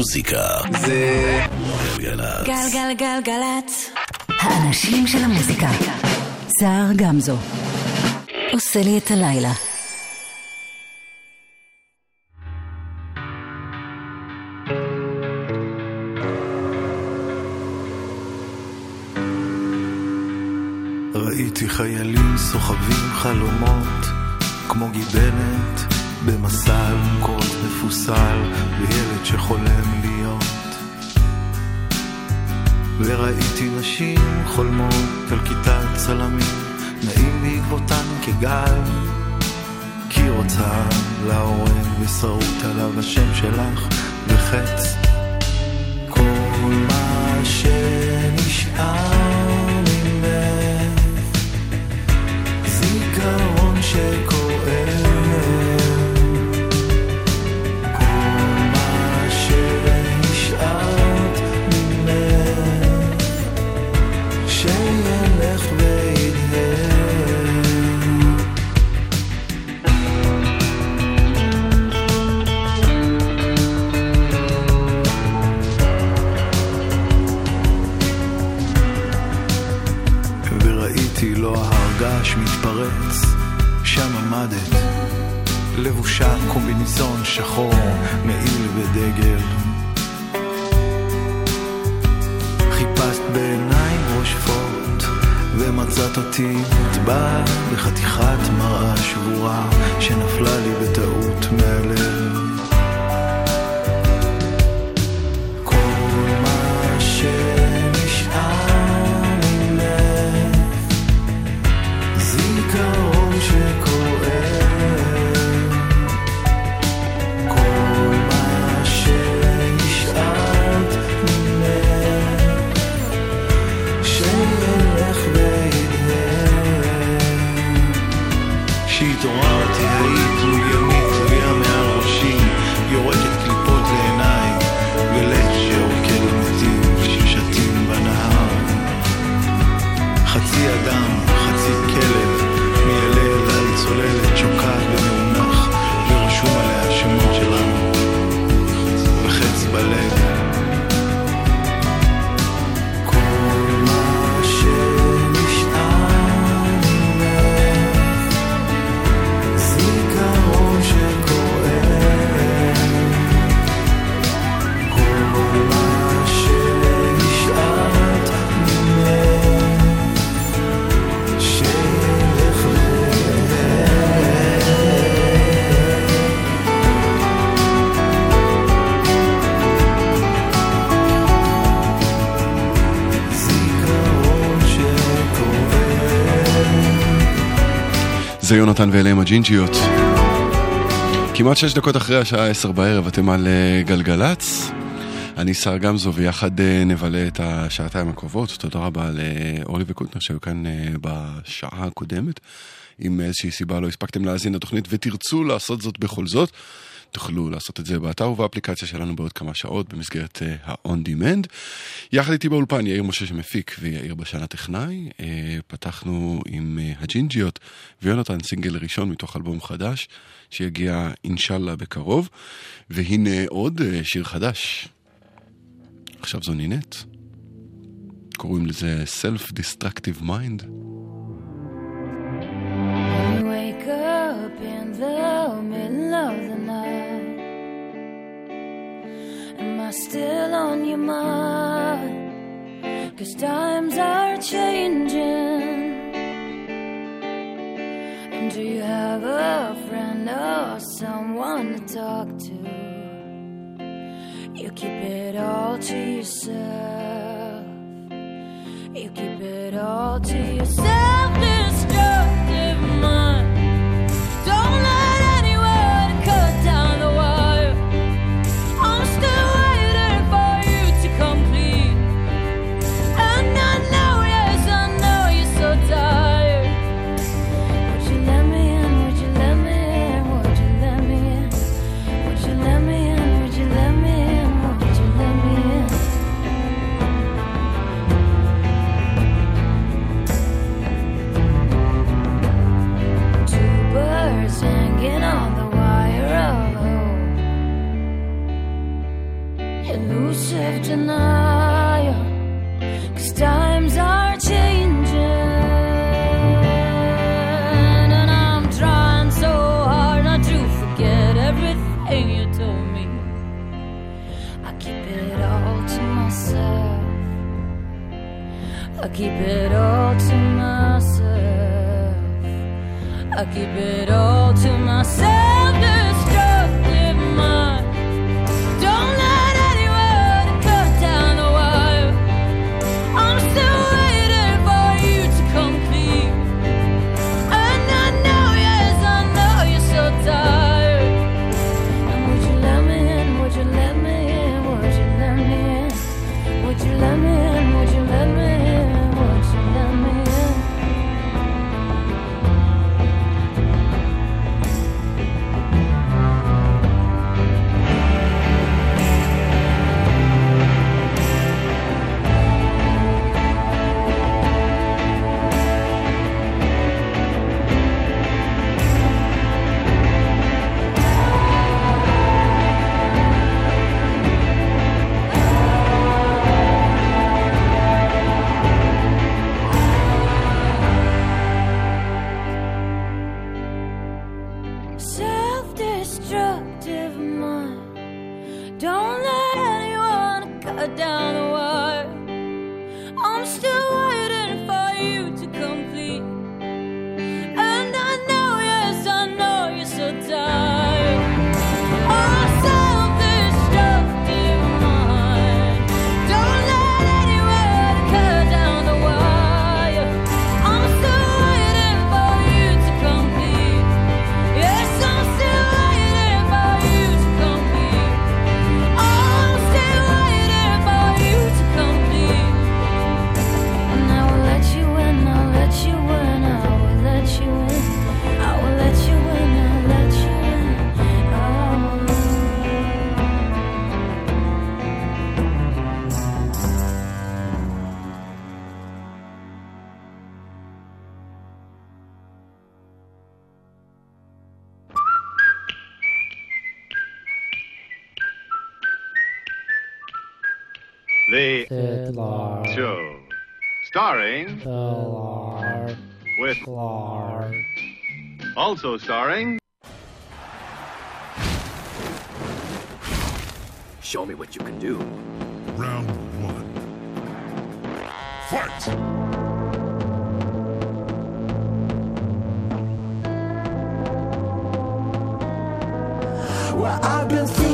המוזיקה זה גלגלצ. גלגלגלגלצ. האנשים של המוזיקה. סער גמזו. עושה לי את הלילה. ראיתי חיילים סוחבים חלומות כמו גיבנת במסע אלונקות מפוסל וילד שחולם להיות. וראיתי נשים חולמות על כיתת צלמים נעים בעקבותן כגל. כי רוצה להורג ושרוט עליו השם שלך וחץ כל מה שנשאר לבושה קומביניזון שחור, מעיל ודגל. חיפשת בעיניים רושפות, ומצאת אותי נטבע בחתיכת מראה שבורה, שנפלה לי בטעות מהלב. יונתן ואלה עם הג'ינג'יות. כמעט שש דקות אחרי השעה עשר בערב אתם על אה, גלגלצ. אני שר גמזו ויחד אה, נבלה את השעתיים הקרובות. תודה רבה לאורלי וקוטנר שהיו כאן אה, בשעה הקודמת. אם מאיזושהי סיבה לא הספקתם להאזין לתוכנית ותרצו לעשות זאת בכל זאת, תוכלו לעשות את זה באתר ובאפליקציה שלנו בעוד כמה שעות במסגרת אה, ה-on demand. יחד איתי באולפן יאיר משה שמפיק ויאיר בשן הטכנאי. אה, פתחנו עם אה, הג'ינג'יות ויונתן סינגל ראשון מתוך אלבום חדש שיגיע אינשאללה בקרוב. והנה עוד שיר חדש. עכשיו זו נינט. קוראים לזה Self-Destructive Mind. Still on your mind? Cause times are changing. And do you have a friend or someone to talk to? You keep it all to yourself. You keep it all to yourself. keep it all. Fiddler. Show. Starring. Lar. With. Lar, Also starring. Show me what you can do. Round one. Fight! Well, I've been through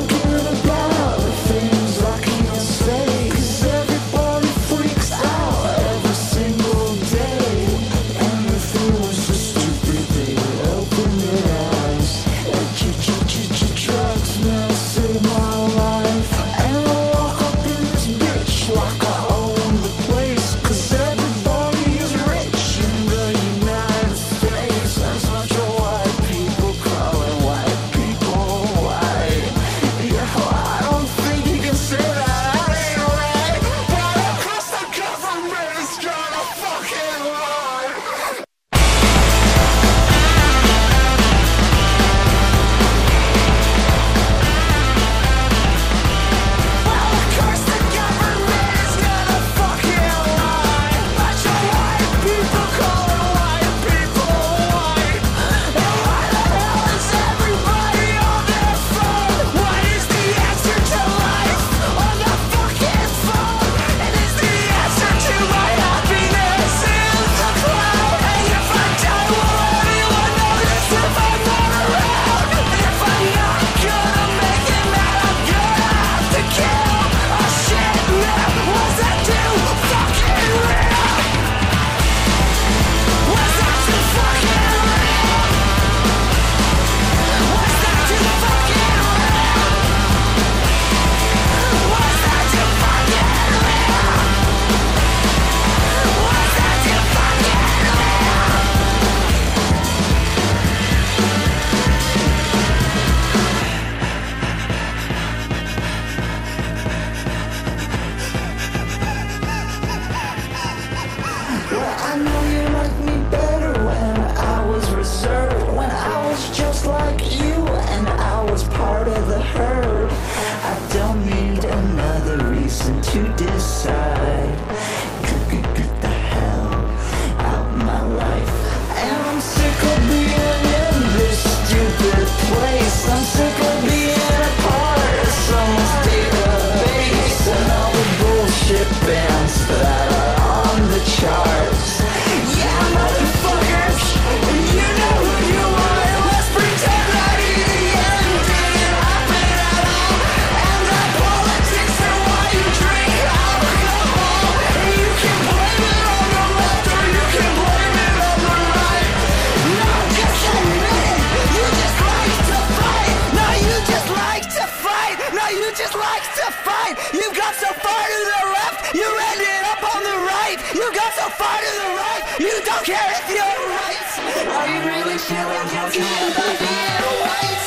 care if you're right. Are you really feeling guilty about being white?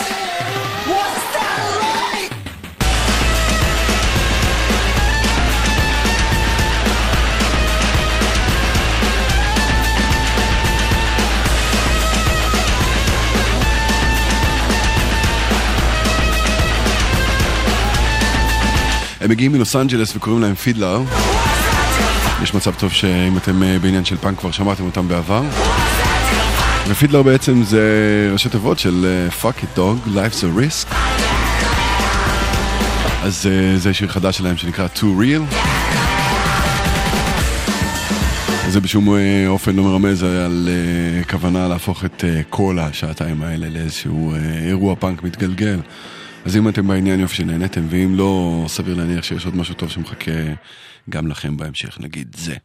What's that like? הם מגיעים מלוס אנג'לס וקוראים להם פידלר. יש מצב טוב שאם אתם אה, בעניין של פאנק כבר שמעתם אותם בעבר. ופידלר בעצם זה ראשי תיבות של אה, fuck it dog, life's a risk. אז אה, זה שיר חדש שלהם שנקרא too real. זה בשום אופן לא מרמז על כוונה להפוך את כל השעתיים האלה לאיזשהו אירוע פאנק מתגלגל. אז אם אתם בעניין יופי שנהנתם, ואם לא, סביר להניח שיש עוד משהו טוב שמחכה גם לכם בהמשך, נגיד זה.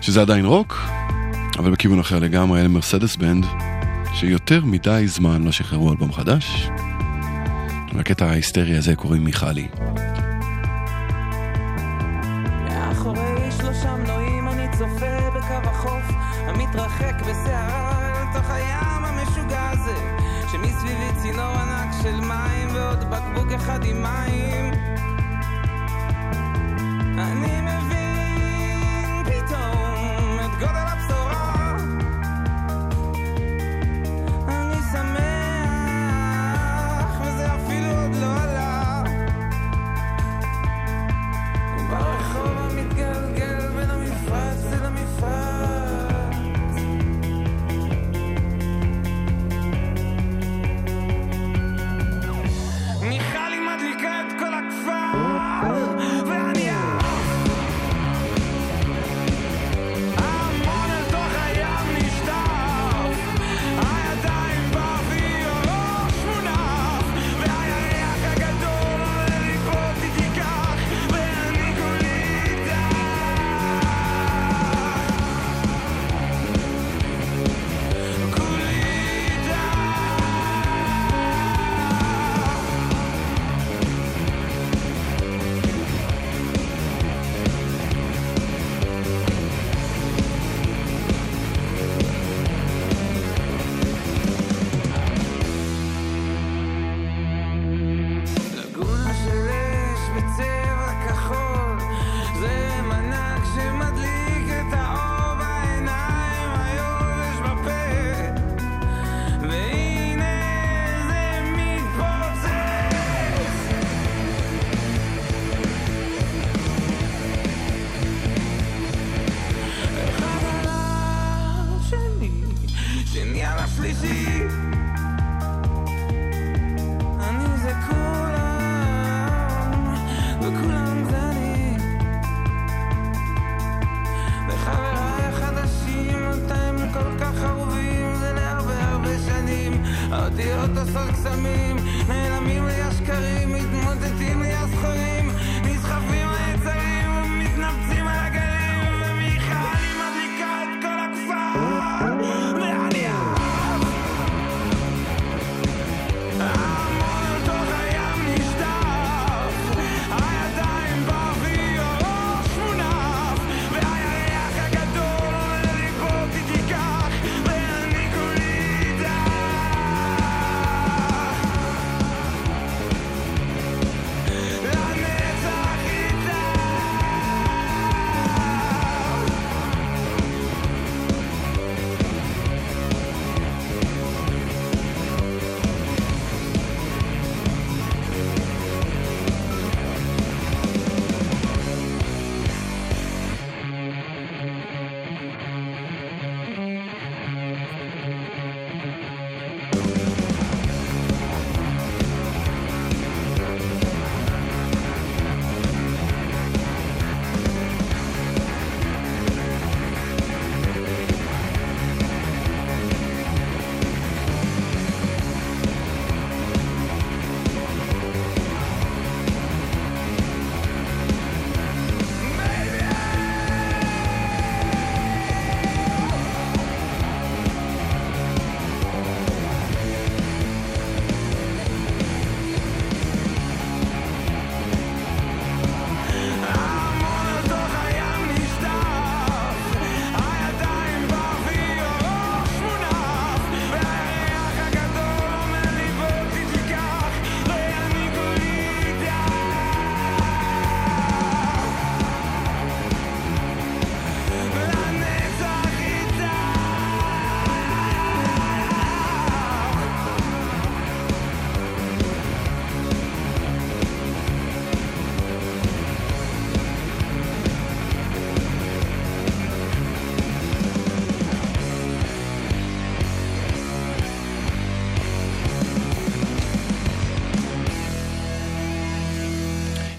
שזה עדיין רוק, אבל בכיוון אחר לגמרי, אלה מרסדס בנד, שיותר מדי זמן לא שחררו אלבום חדש. לקטע ההיסטרי הזה קוראים מיכלי. של מים ועוד בקבוק אחד עם מים פתאום את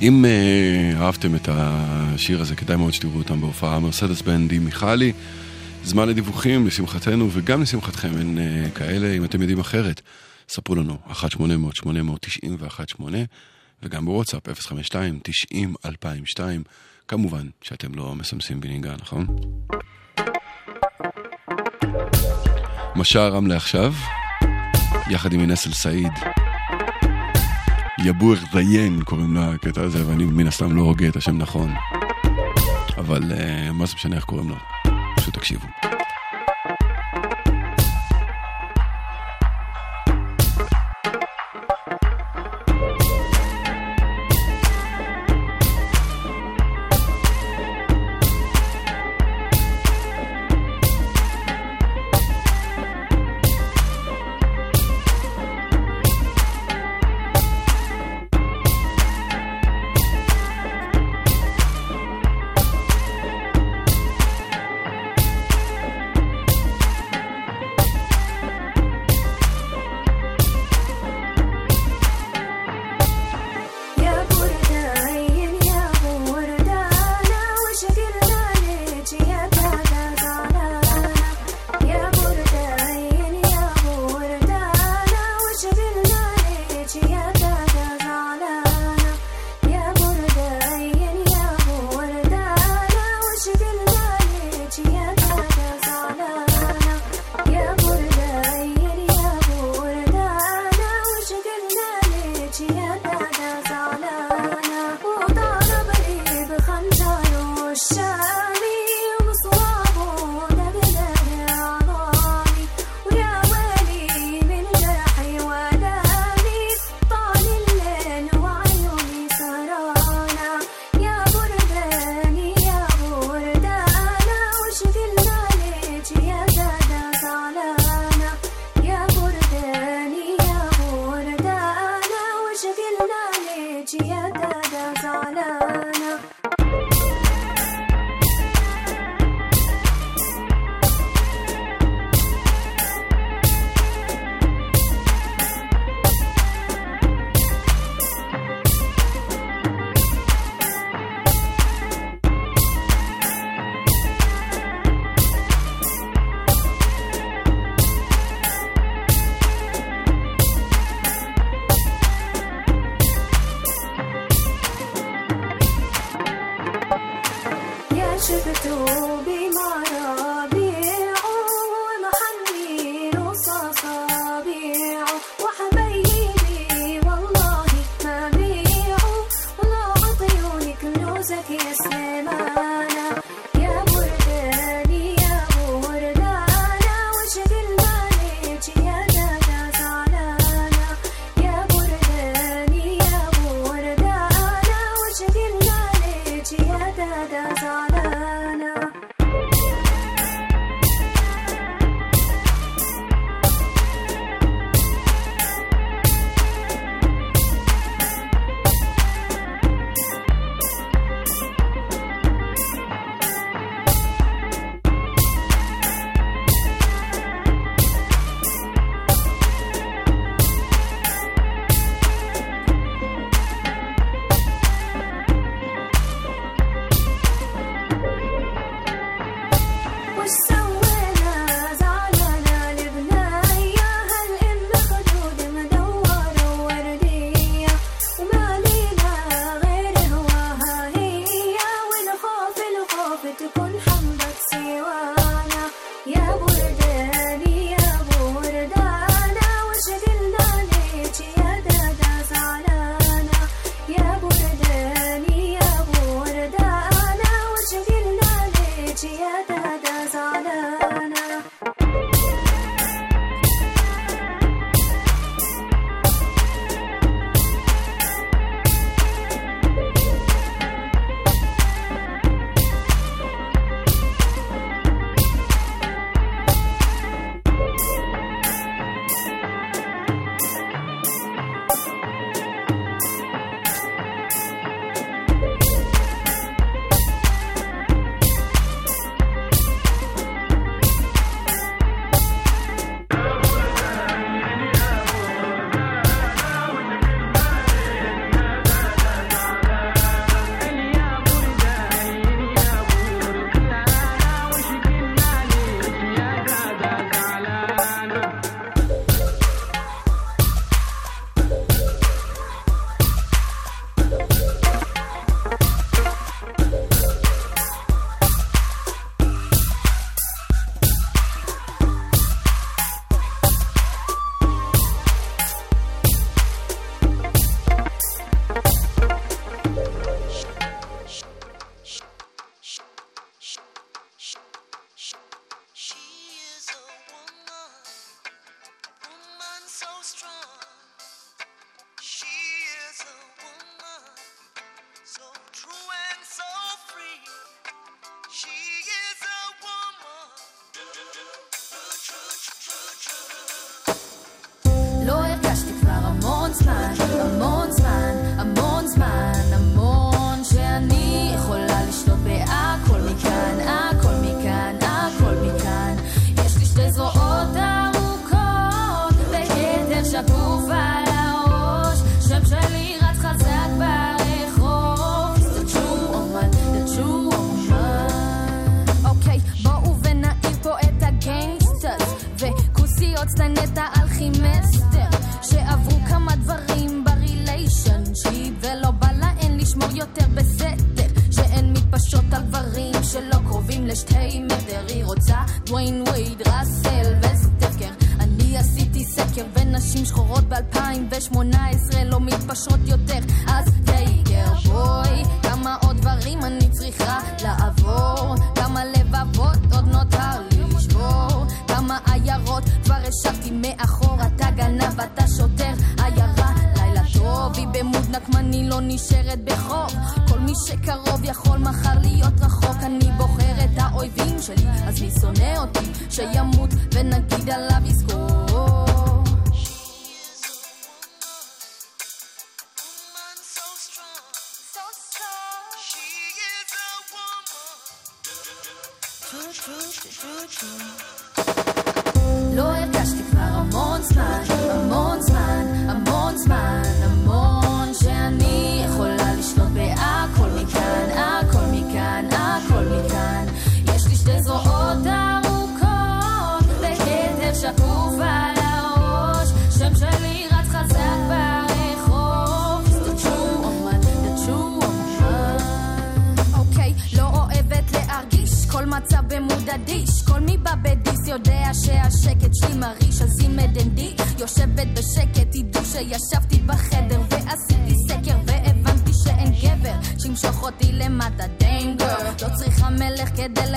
אם uh, אהבתם את השיר הזה, כדאי מאוד שתראו אותם בהופעה מרסדס בנד עם מיכלי. זמן לדיווחים, לשמחתנו וגם לשמחתכם, אין uh, כאלה. אם אתם יודעים אחרת, ספרו לנו, 1-800-890-18, וגם בוואטסאפ, 052-90-2002. כמובן שאתם לא מסמסים בנהיגה, נכון? משאר רמלה עכשיו, יחד עם אינסל סעיד. יבור זיין קוראים לקטע הזה, ואני מן הסתם לא הוגה את השם נכון. אבל uh, מה זה משנה איך קוראים לו? פשוט תקשיבו.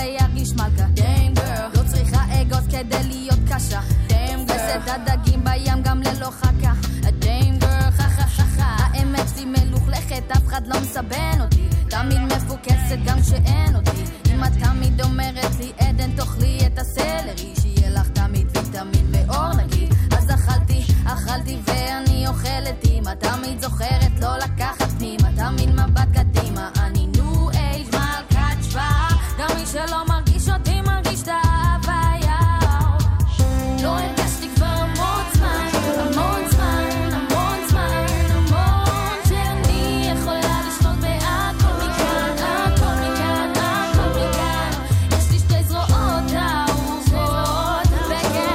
להרגיש מלכה דיים גרל לא צריכה אגוז כדי להיות קשה. דיים גרל את הדגים בים גם ללא חכה. דיים גרל חה חה חה חה האמת שלי מלוכלכת אף אחד לא מסבן אותי. תמיד מפוקסת גם כשאין אותי. אם את תמיד אומרת לי עדן תאכלי את הסלרי. שיהיה לך תמיד ויטמין ואור נקי. אז אכלתי, אכלתי ואני אוכלת. אם את תמיד זוכרת לא לקחת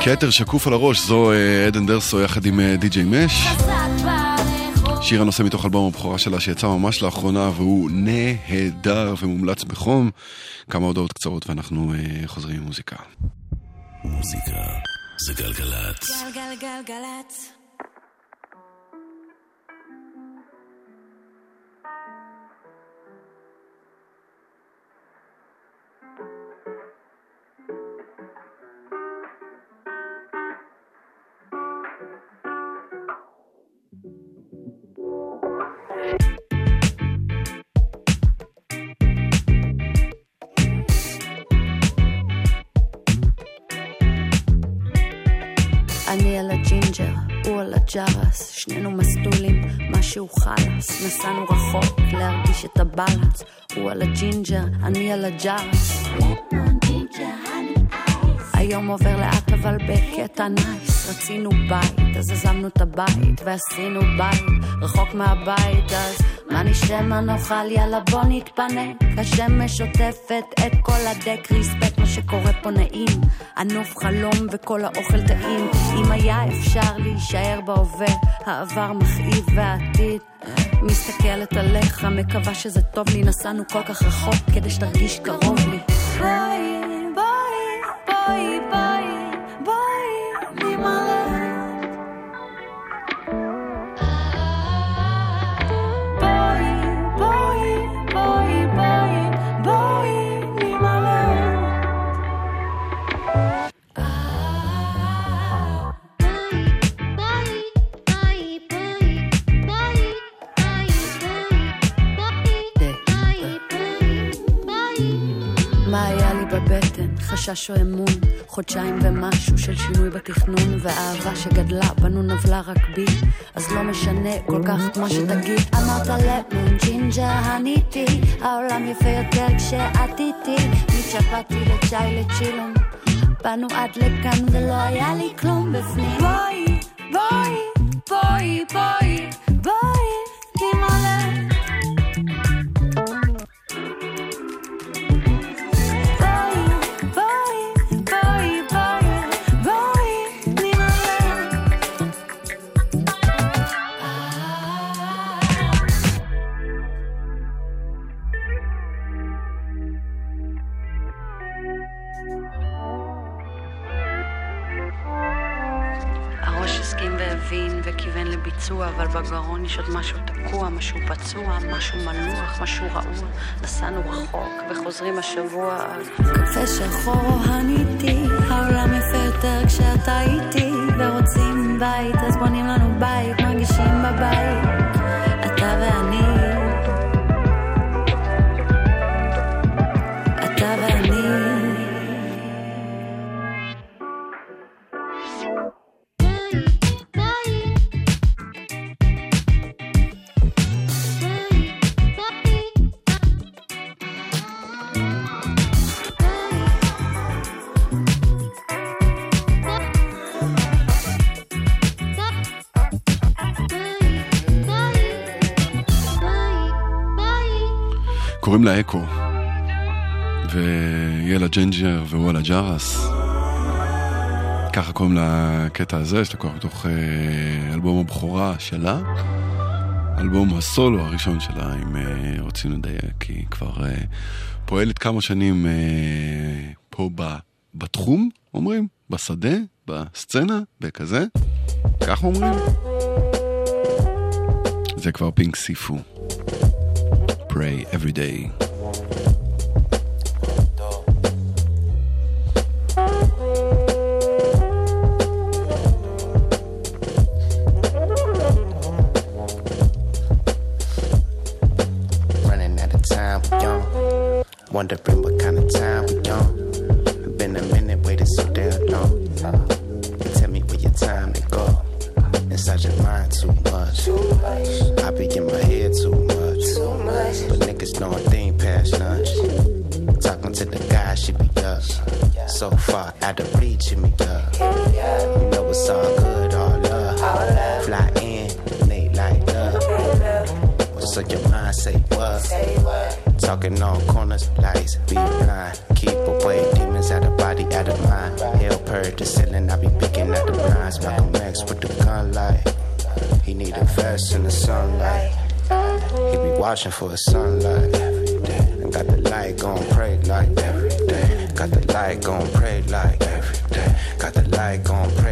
כתר שקוף על הראש, זו אה, עדן דרסו יחד עם אה, די.ג'יי מש. שיר הנושא מתוך אלבום הבכורה שלה שיצא ממש לאחרונה והוא נהדר ומומלץ בחום. כמה הודעות קצרות ואנחנו אה, חוזרים עם מוזיקה. מוזיקה זה גלגלצ. גלגלגלגלצ. אני על הג'ינג'ר, הוא על הג'רס, שנינו מסטולים, משהו חלאס, נסענו רחוק להרגיש את ה balance, הוא על הג'ינג'ר, אני על הג'רס. היום עובר לאט אבל בקטע nice, רצינו בית, אז עזבנו את הבית ועשינו בית, רחוק מהבית, אז מה נשתה מה נאכל, יאללה בוא נתפנק, השמש שוטפת את כל הדק, respect מה שקורה פה נעים, ענוף חלום וכל האוכל טעים, אם היה אפשר להישאר בהווה, העבר מכאיב והעתיד. מסתכלת עליך, מקווה שזה טוב לי, נסענו כל כך רחוק כדי שתרגיש קרוב לי. בואי, בואי, חשש או אמון? חודשיים ומשהו של שינוי בתכנון ואהבה שגדלה בנו נבלה רק בי. אז לא משנה כל כך מה שתגיד. אמרת lemon ginger honey tea. העולם יפה יותר כשאת איתי. מצ'פאטי לצ'אי לצ'ילום. באנו עד לכאן ולא היה לי כלום בפנים. בואי, בואי, בואי, בואי, כיוון לביצוע, אבל בגרון יש עוד משהו תקוע, משהו פצוע, משהו מנוח, משהו רעוע. נסענו רחוק וחוזרים השבוע על קפה שחור הניתי, העולם יפה יותר כשאתה איתי, ורוצים בית, אז בונים לנו בית, מרגישים בבית, אתה ואני. קוראים לה אקו, ויאלה ג'נג'ר ווואלה ג'רס. ככה קוראים לקטע הזה, שתקוע בתוך אה, אלבום הבכורה שלה. אלבום הסולו הראשון שלה, אם אה, רוצים לדייק, היא כבר אה, פועלת כמה שנים פה ב, בתחום, אומרים, בשדה, בסצנה, בכזה, ככה אומרים. זה כבר פינק סיפו. pray every day. Wondering what kind of time we on. Been a minute waiting so damn long. Uh, tell me where your time to go. Inside your mind too much. I be in my head too much. But niggas know a thing past lunch. Talking to the guy, she be up. So far out of reach, me up. You know it's all good, all love. Fly in, Nate like love. So your mind say what? Talking on corners, lights, be blind. Keep away demons out of body, out of mind. Hell purge the ceiling, I be picking out the blinds. Malcolm X with the gun light. He need a vest in the sunlight. He be watching for the sunlight. And got the light gon' pray like every day. Got the light gon' pray like every day. Got the light gon' pray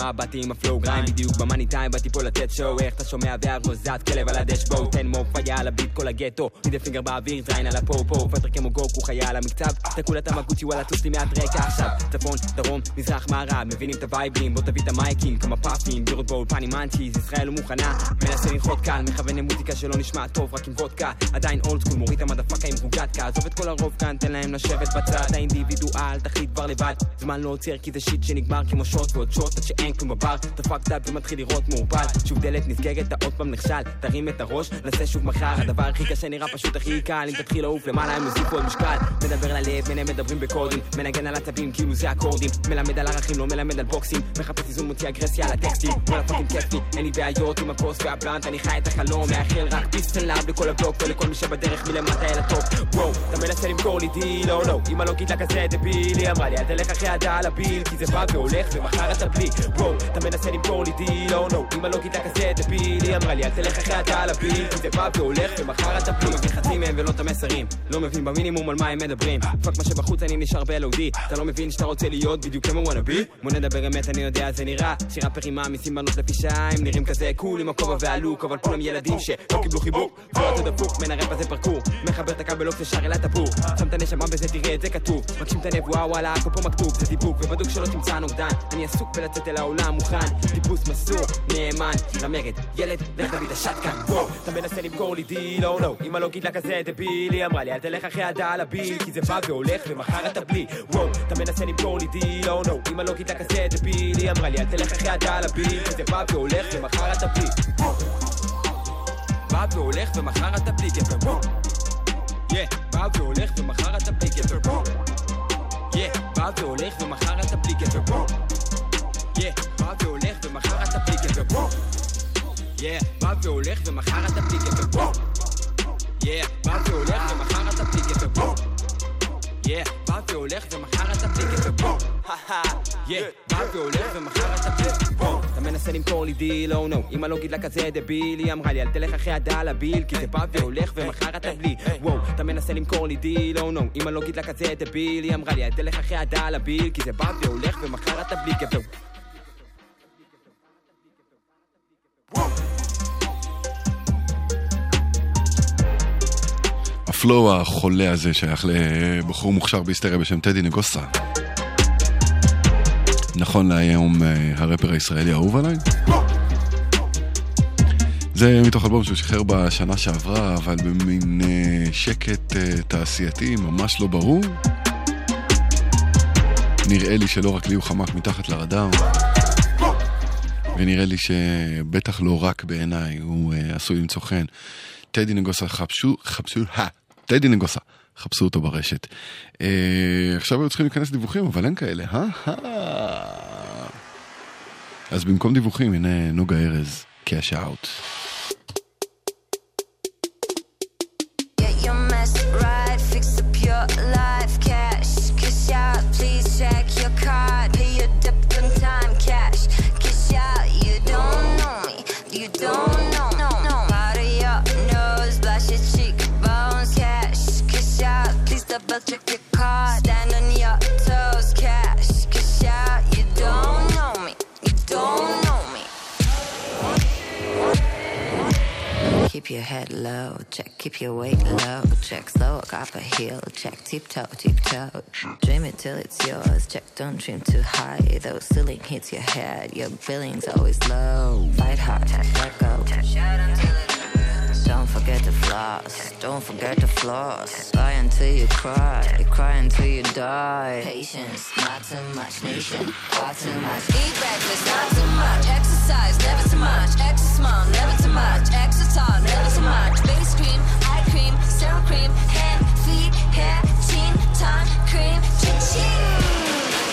up, באתי עם ה flow grind, בדיוק ב money time, באתי פה לתת show, איך אתה שומע? והראש זז, כלב על הדשבורד, תן מופ, היה על ה beat כל הגטו, middle finger באוויר, זין על ה po-po, פטר כמו גוקו, חיה על המקצב, תקעו המגוצ'י, וואלה, טוס מעט רקע עכשיו, צפון, דרום, מזרח, מערב, מבינים את הווייבים, בוא תביא את המייקים, כמה פאפים, בירות באולפן עם אנצ'יז, ישראל מוכנה, מנסה לנחות קל, מכוון למוזיקה שלא נשמע טוב, רק עם וודקה, עדיין old school, מוריד את המדפקה עם רוגטקה, עזוב את כל הרוב כאן, תן להם לשבת בצד, האינדיבידואל, תחליט כבר לבד, זמן לא עוצר כי זה shit שנגמר כמו shot ועוד shot עד שאין כלום בבר, דפק דק ומתחיל לראות מעורפל, שוב דלת נסגרת, אתה עוד פעם נכשל, תרים את הראש, נעשה שוב מחר, הדבר הכי קשה נראה פשוט הכי קל, אם תתחיל לעוף למעלה הם יוסיפו עוד משקל, מדבר ללב, מנהם מדברים בקודים, מנגן על עצבים כאילו זה אקורדים, מלמד על ערכים, לא מלמד על בוקסים, מחפש איזון מוציא אגרסיה על הטקסטים, וואלה fucking כיף לי, אין לי בעיות עם הכוס וה blunt, אני חי את החלום, מאחל רק peace אליו לכל הבלוק ולכל מי שבדרך מלמטה אל ה top, וואו, אתה מנסה למכור לי deal, oh no, אמא לא גידלה כזה דביל, היא אמרה לי, אל תלך אחרי ה dollar bill, כי זה בא והולך ומחר אתה בלי, וואו, אתה מנסה למכור לי deal, oh no, אמא לא גידלה כזה דביל, היא אמרה לי, אל תלך אחרי ה dollar bill, כי זה בא והולך ומחר אתה בלי, מבין חצי מהם ולא את המסרים, לא מבין במינימום על מה הם מדברים, fuck מה שבחוץ אני נשאר ב-LOD, אתה לא מבין שאתה רוצה להיות בדיוק כמו וואנאבי? בוא נדבר אמת, אני יודע זה נראה, שירה פרימה מסימנות לפי שעה, הם נראים כזה קול עם הכובע והלוק, אבל כולם ילדים שלא קיבלו חיבוק, ולא אתה דפוק, מן הרפ הזה פרקור, מחבר את הכבל אופציה שר אל הטבור, שם את הנשמה בזה תראה את זה כתוב, מגשים את הנבואה וואלה הכל פה מכתוב, זה דיבוק, ובדוק שלא תמצא נוגדן, אני עסוק בלצאת אל העולם מוכן, טיפוס מסור, נאמן, למרד, ילד, לך תביא את השטקן, וואו, אתה מנסה למכור לי דיל, או לא, אמא לא גידלה כזה דביל, היא אמרה לי אל תלך אחרי הדעה לביל, כי זה בא והולך ומחר אתה בלי, וואו, אתה מנסה למכור לי deal, oh no, אמא לא גידלה כזה דביל, היא אמרה לי אל תלך אחרי ה dollar bill, כי זה בא והולך ומחר אתה בלי, בא והולך ומחר אתה בלי גבר, וואו, yeah, בא והולך ומחר אתה בלי גבר, וואו, yeah, בא והולך ומחר אתה בלי גבר, וואו, yeah, בא והולך ומחר אתה בלי גבר, וואו, yeah, בא והולך ומחר אתה בלי גבר, וואו, yeah, בא והולך ומחר אתה בלי גבר, וואו, yeah, בא והולך ומחר אתה בלי גבר, וואו, yeah, בא והולך ומחר אתה גבר, וואו, אתה מנסה למכור לי deal, oh no, אמא לא גידלה כזה דביל, היא אמרה לי אל תלך אחרי ה dollar bill, כי זה בא והולך ומחר אתה בלי, וואו, אתה מנסה למכור לי deal, oh no, אמא לא גידלה כזה דביל, היא אמרה לי אל תלך אחרי ה dollar bill, כי זה בא והולך ומחר אתה בלי גבר, הפלואו החולה הזה שייך לבחור מוכשר בהיסטריה בשם טדי נגוסה. נכון להיום אה, הרפר הישראלי האהוב עליי. זה מתוך אלבום שהוא שחרר בשנה שעברה, אבל במין אה, שקט אה, תעשייתי ממש לא ברור. נראה לי שלא רק לי הוא חמק מתחת לרדאר. ונראה לי שבטח לא רק בעיניי הוא עשוי למצוא חן. טדי נגוסה חפשו, חפשו, טדי נגוסה, חפשו אותו ברשת. אה, עכשיו היו צריכים להיכנס דיווחים, אבל אין כאלה, אה? אה. אז במקום דיווחים, הנה נוגה ארז, קאש אאוט. Keep your head low, check, keep your weight low, check slow, up a heel, check tiptoe, tiptoe. Dream it till it's yours, check, don't dream too high. Though ceiling hits your head, your billing's always low. Fight hard, let go. Don't forget flow. lost. Don't forget to floss. Lie until you cry, cry until you die. Patience, not too much. Nation, far too much. Eat breakfast, not too much. Exercise, never too much. Extra small, never too much. Tall, never too much. Face cream, eye cream, serum cream, hand, feet, hair, chin, tongue, cream, chin chin.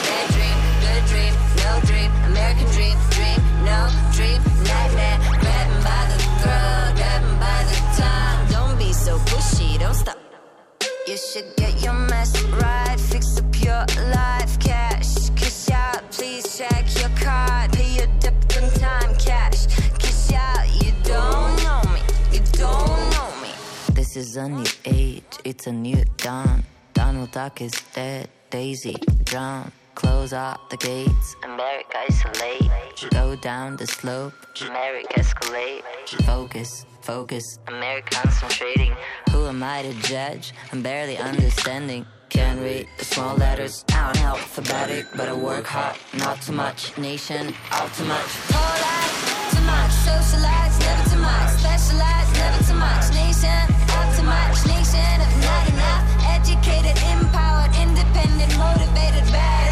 Bad dream, good dream, no dream. American dream, dream, no dream. Nightmare, grabbing by the by the tongue. Don't be so pushy, don't stop. You should get your mess right, fix up your life, cash. cash out, please check your card, pay your debt on time, cash. cash out, you don't know me, you don't know me. This is a new age, it's a new dawn. Donald Duck is dead, Daisy drown. Close out the gates, America isolate. Go down the slope, America escalate. Focus, focus, America concentrating. Who am I to judge? I'm barely understanding. Can't read the small letters, out alphabetic, but I work hard, not too much. Nation, out too much. Lot, too much. Socialize, never too much. Specialize, never too much. Nation, up too much. Nation of not enough. Educated, empowered, independent, motivated, badass.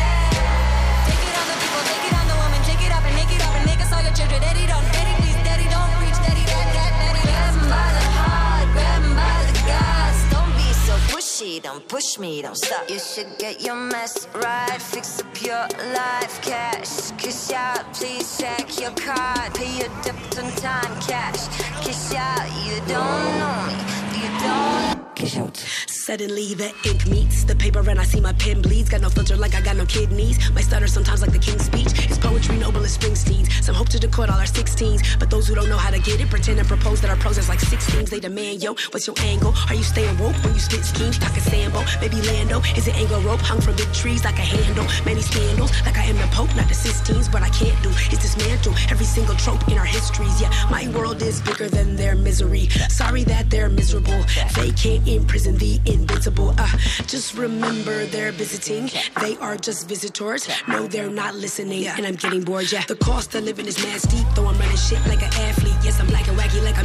Don't push me, don't stop. You should get your mess right, fix up your life, cash. Kiss out, please check your card, pay your debt on time, cash. Kiss out, you don't know me, you don't. Kiss out. Suddenly the ink meets the paper and I see my pen bleeds. Got no filter like I got no kidneys. My stutter sometimes like the king's speech. His poetry noble as Springsteen's. Some hope to decode all our 16s, but those who don't know how to get it pretend and propose that our pros is like 16s. They demand, yo, what's your angle? Are you staying woke when you spit schemes? Talk a Sambo, maybe Lando. Is it angle rope hung from big trees like a handle? Many scandals, like I am the Pope, not the Sistines. What I can't do is dismantle every single trope in our histories. Yeah, my world is bigger than their misery. Sorry that they're miserable. They can't imprison the invincible. Uh, just remember they're visiting. They are just visitors. No, they're not listening. And I'm getting bored, yeah. The cost of living is mad steep, though I'm running shit like an athlete. Yes, I'm black and wacky like I'm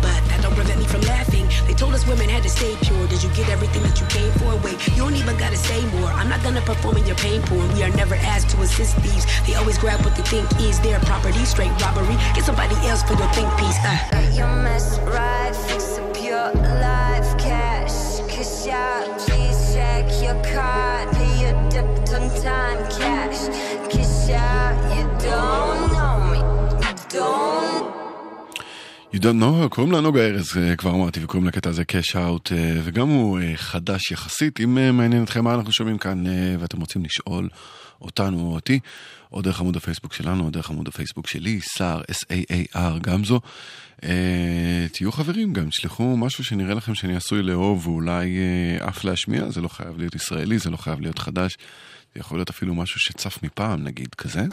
but that don't prevent me from laughing. They told us women had to stay pure. Did you get everything that you came for? Wait, you don't even gotta say more. I'm not gonna perform in your pain porn. We are never asked to assist thieves. They always grab what they think is their property. Straight robbery. Get somebody else for your think piece. Uh. Your mess right, fix up your life. Out, please check your card, pay your debt on time, cash. Kiss out, you don't know me, you don't. You don't know, קוראים לה נוגה ארז, אה, כבר אמרתי, וקוראים לקטע הזה קאש אאוט, וגם הוא אה, חדש יחסית. אם אה, מעניין אתכם מה אנחנו שומעים כאן, אה, ואתם רוצים לשאול אותנו או אותי, או דרך עמוד הפייסבוק שלנו, או דרך עמוד הפייסבוק שלי, סער, S-A-A-R, גמזו. אה, תהיו חברים גם, תשלחו משהו שנראה לכם שאני עשוי לאהוב, ואולי אה, אף להשמיע, זה לא חייב להיות ישראלי, זה לא חייב להיות חדש, זה יכול להיות אפילו משהו שצף מפעם, נגיד, כזה.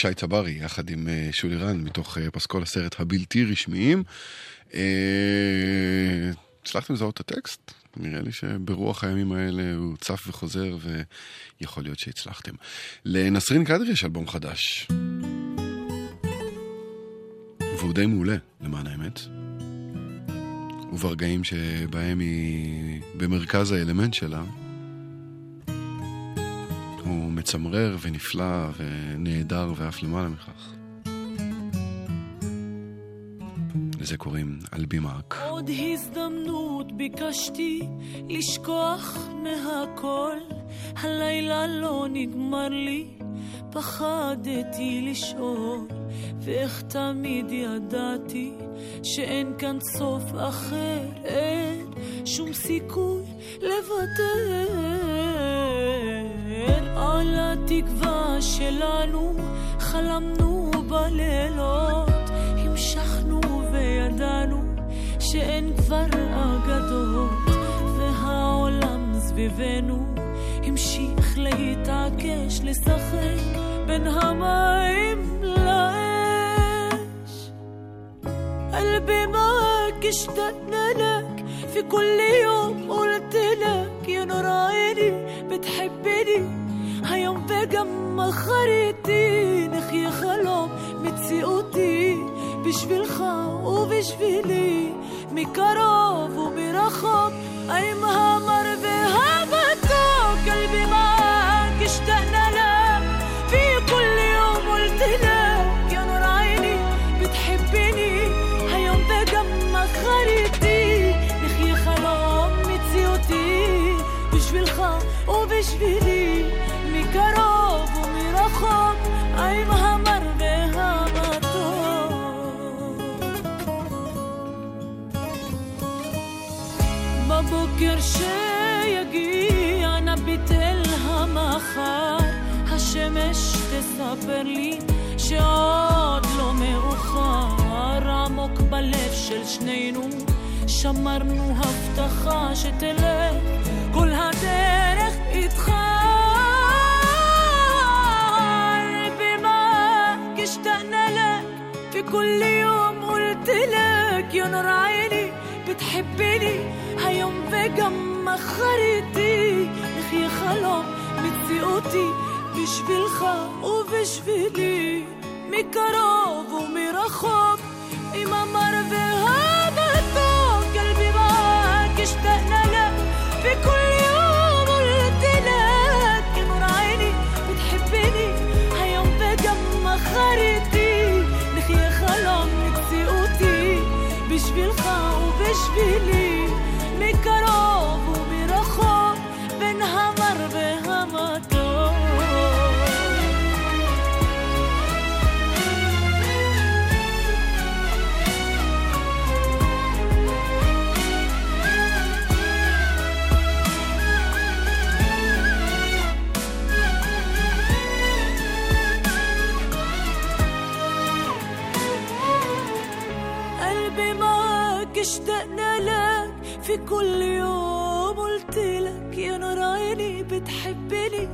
שי צברי, יחד עם אה, שולי רן, מתוך אה, פסקול הסרט הבלתי רשמיים. אה, הצלחתם לזהות את הטקסט? נראה לי שברוח הימים האלה הוא צף וחוזר, ויכול להיות שהצלחתם. לנסרין קדרי יש אלבום חדש. והוא די מעולה, למען האמת. וברגעים שבהם היא במרכז האלמנט שלה, הוא מצמרר ונפלא ונהדר ואף למעלה מכך. לזה קוראים אלבימאק. עוד הזדמנות ביקשתי לשכוח מהכל, הלילה לא נגמר לי, פחדתי לשאול, ואיך תמיד ידעתי שאין כאן סוף אחר, אין שום סיכוי לוותר. על התקווה שלנו חלמנו בלילות, המשכנו וידענו שאין כבר אגדות, והעולם סביבנו המשיך להיות מבקש לשחק בין המים לאש قلبي معك اشتقنا لك في كل يوم قلت لك يا نور عيني بتحبني. هيوم بجم مخرتي نخي خلوم متسيقتي بش في الخاو وبش في لي. ميكاروف وبرخوم أي مهامر بهابتو قلبي معك اشتقنا ובשבילי מקרוב ומרחוק עם המר והמתוק? בבוקר שיגיע נביט אל המחר השמש תספר לי שעוד לא מאוחר. עמוק בלב של שנינו שמרנו הבטחה שתלך כל הדרך بتخرب معاك اشتقنا لك في كل يوم قلت لك يا نور عيني بتحبني هيوم بجم خريطي أخي خلام متسيقوتي مش بالخا ومش بلي مكراب ومرخاب إما مرضي هذا قلبي معاك اشتقنا لك في كل ובשבילי מקרוב أشتقنا لك في كل يوم قلت لك يا نار عيني بتحبني.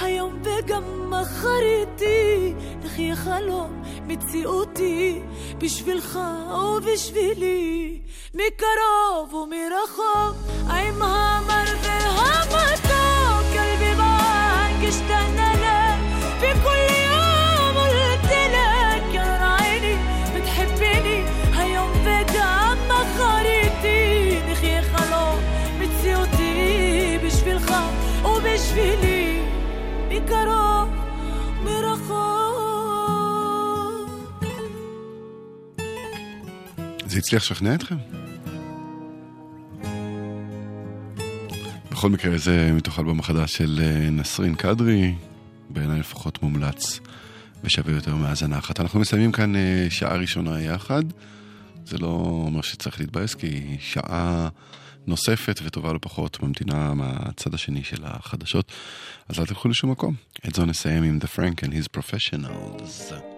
هيوم بجمع خريطي. نخي خلوم متسيقوتي بش في الخا وبش في لي. ميكاروف وميراخوف أي مهامر في الهامتو قلبي معاك أشتقنا لك ובשבילי מקרוב מרחוק זה הצליח לשכנע אתכם? בכל מקרה, זה מתוך אלבום החדש של אה, נסרין קדרי, בעיניי לפחות מומלץ ושווה יותר מהאזנה אחת. אנחנו מסיימים כאן אה, שעה ראשונה יחד. זה לא אומר שצריך להתבאס, כי שעה נוספת וטובה לא פחות ממתינה מהצד השני של החדשות. אז אל תלכו לשום מקום. את זו נסיים עם The Frank and His Professionals.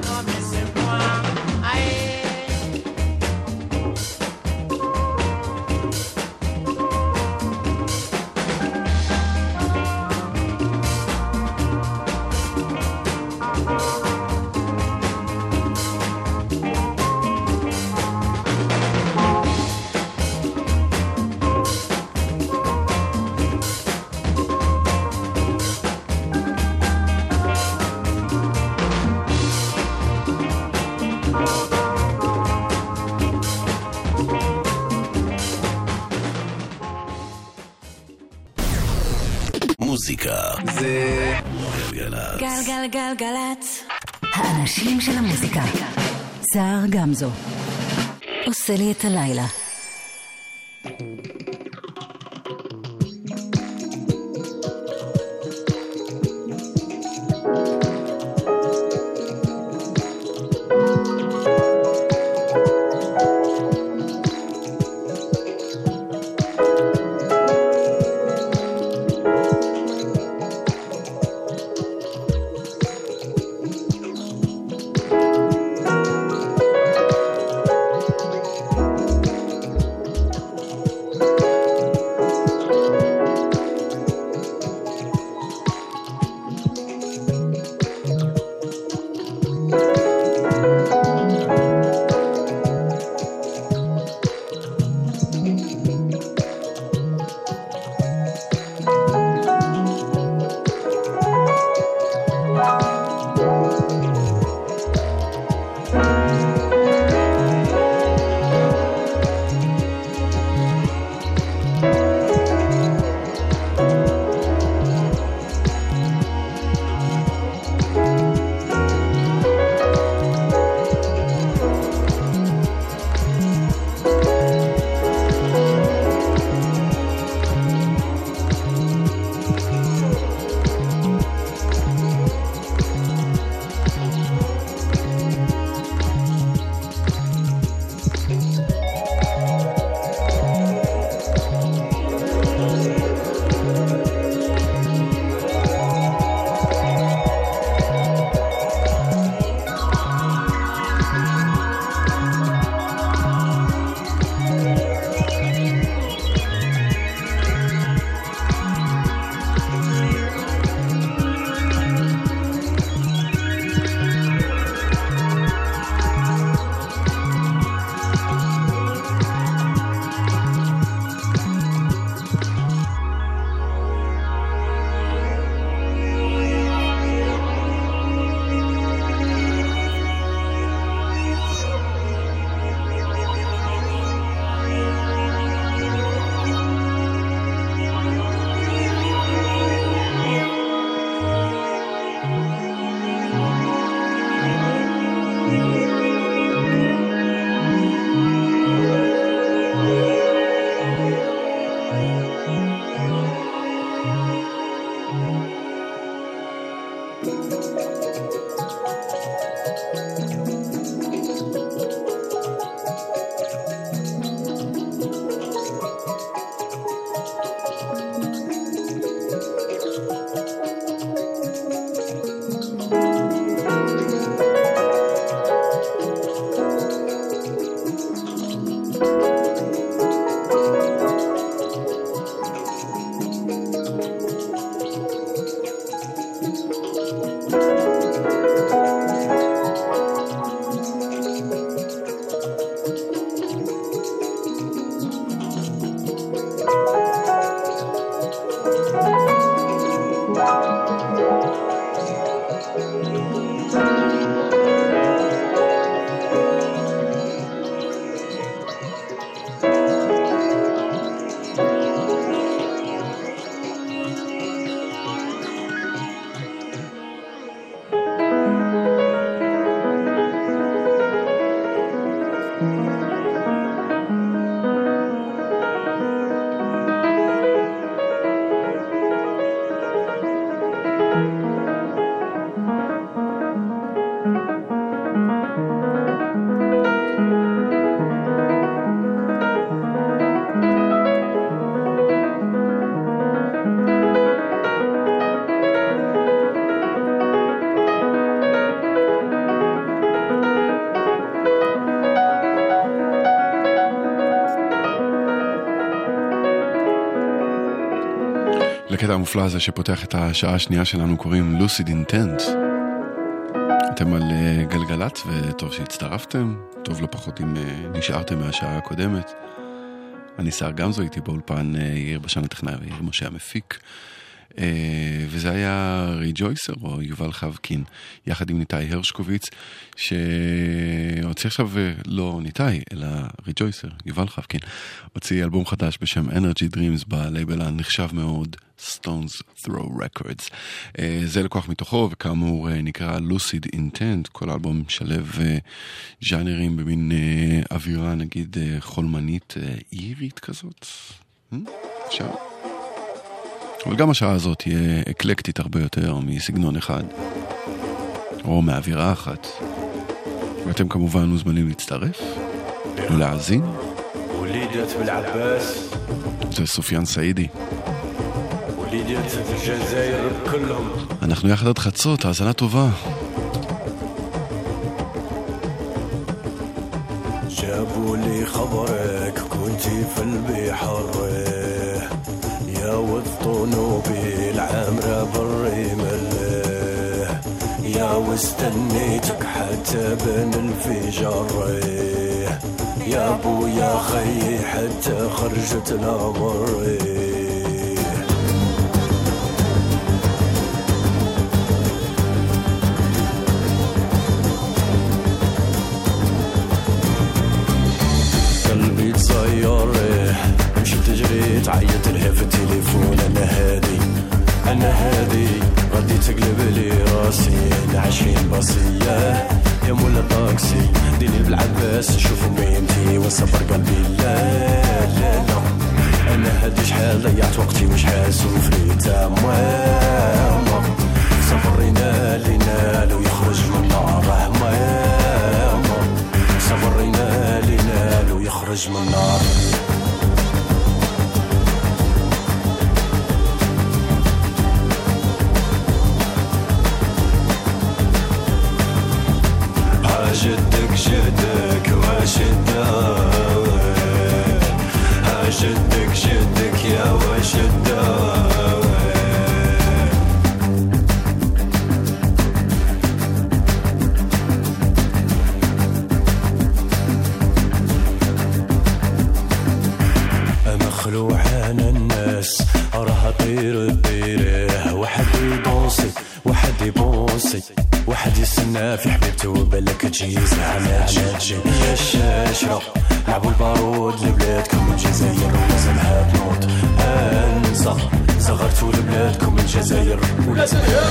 גלגלצ. האנשים של המוזיקה. סער גמזו. עושה לי את הלילה. לקטע המופלא הזה שפותח את השעה השנייה שלנו קוראים לוסיד אינטנט. אתם על אה, גלגלצ וטוב שהצטרפתם, טוב לא פחות אם אה, נשארתם מהשעה הקודמת. אני שר גמזו, איתי באולפן אה, יאיר בשן הטכנאי ויאיר משה המפיק. אה, וזה היה ריג'ויסר או יובל חבקין, יחד עם ניתאי הרשקוביץ, שהוציא עכשיו, אה, לא ניתאי, אלא ריג'ויסר, יובל חבקין, הוציא אלבום חדש בשם Energy Dreams בלייבל הנחשב מאוד, Stones Throw Records. אה, זה לקוח מתוכו, וכאמור אה, נקרא Lucid Intent, כל האלבום משלב אה, ז'אנרים במין אווירה נגיד חולמנית אירית כזאת. Hmm? אפשר? אבל גם השעה הזאת תהיה אקלקטית הרבה יותר מסגנון אחד, או מאווירה אחת. ואתם כמובן מוזמנים להצטרף ולהאזין. وليدت بالعباس זה סופיאן סעידי. وليدت الجزائر كلهم אנחנו יחד עד חצות, האזנה טובה. جابوا لي خبرك كنتي في البحر يا والطنوبي العامرة بالرمل يا واستنيتك حتى بين الفجر. يا أبو يا خي حتى خرجت الامر جريت عيط لها في التليفون أنا هادي أنا هادي. غادي تقلب لي راسي عشرين باصية يا مولا طاكسي ديني بالعباس شوفوا ميمتي وصبر قلبي. لا لا لا. أنا هادي شحال ضيعت وقتي وشحال سوفريت. ماما صبرينا لينا لو يخرج من النار ماما صبرينا لينا لو يخرج من النار هشدك شدك وأشد هشدك شدك يا وأشد مخلوع أنا الناس راح طير بطيره وحدي باصي يبوصي واحد يستنى في حبيبته وبالك تجي زعما. تجي يا الشاشرة لعبوا البارود لبلادكم الجزائر ولازمها تنوض أنسى صغرتوا لبلادكم الجزائر ولازمها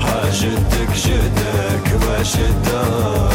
ها جدك جدك واش الداوي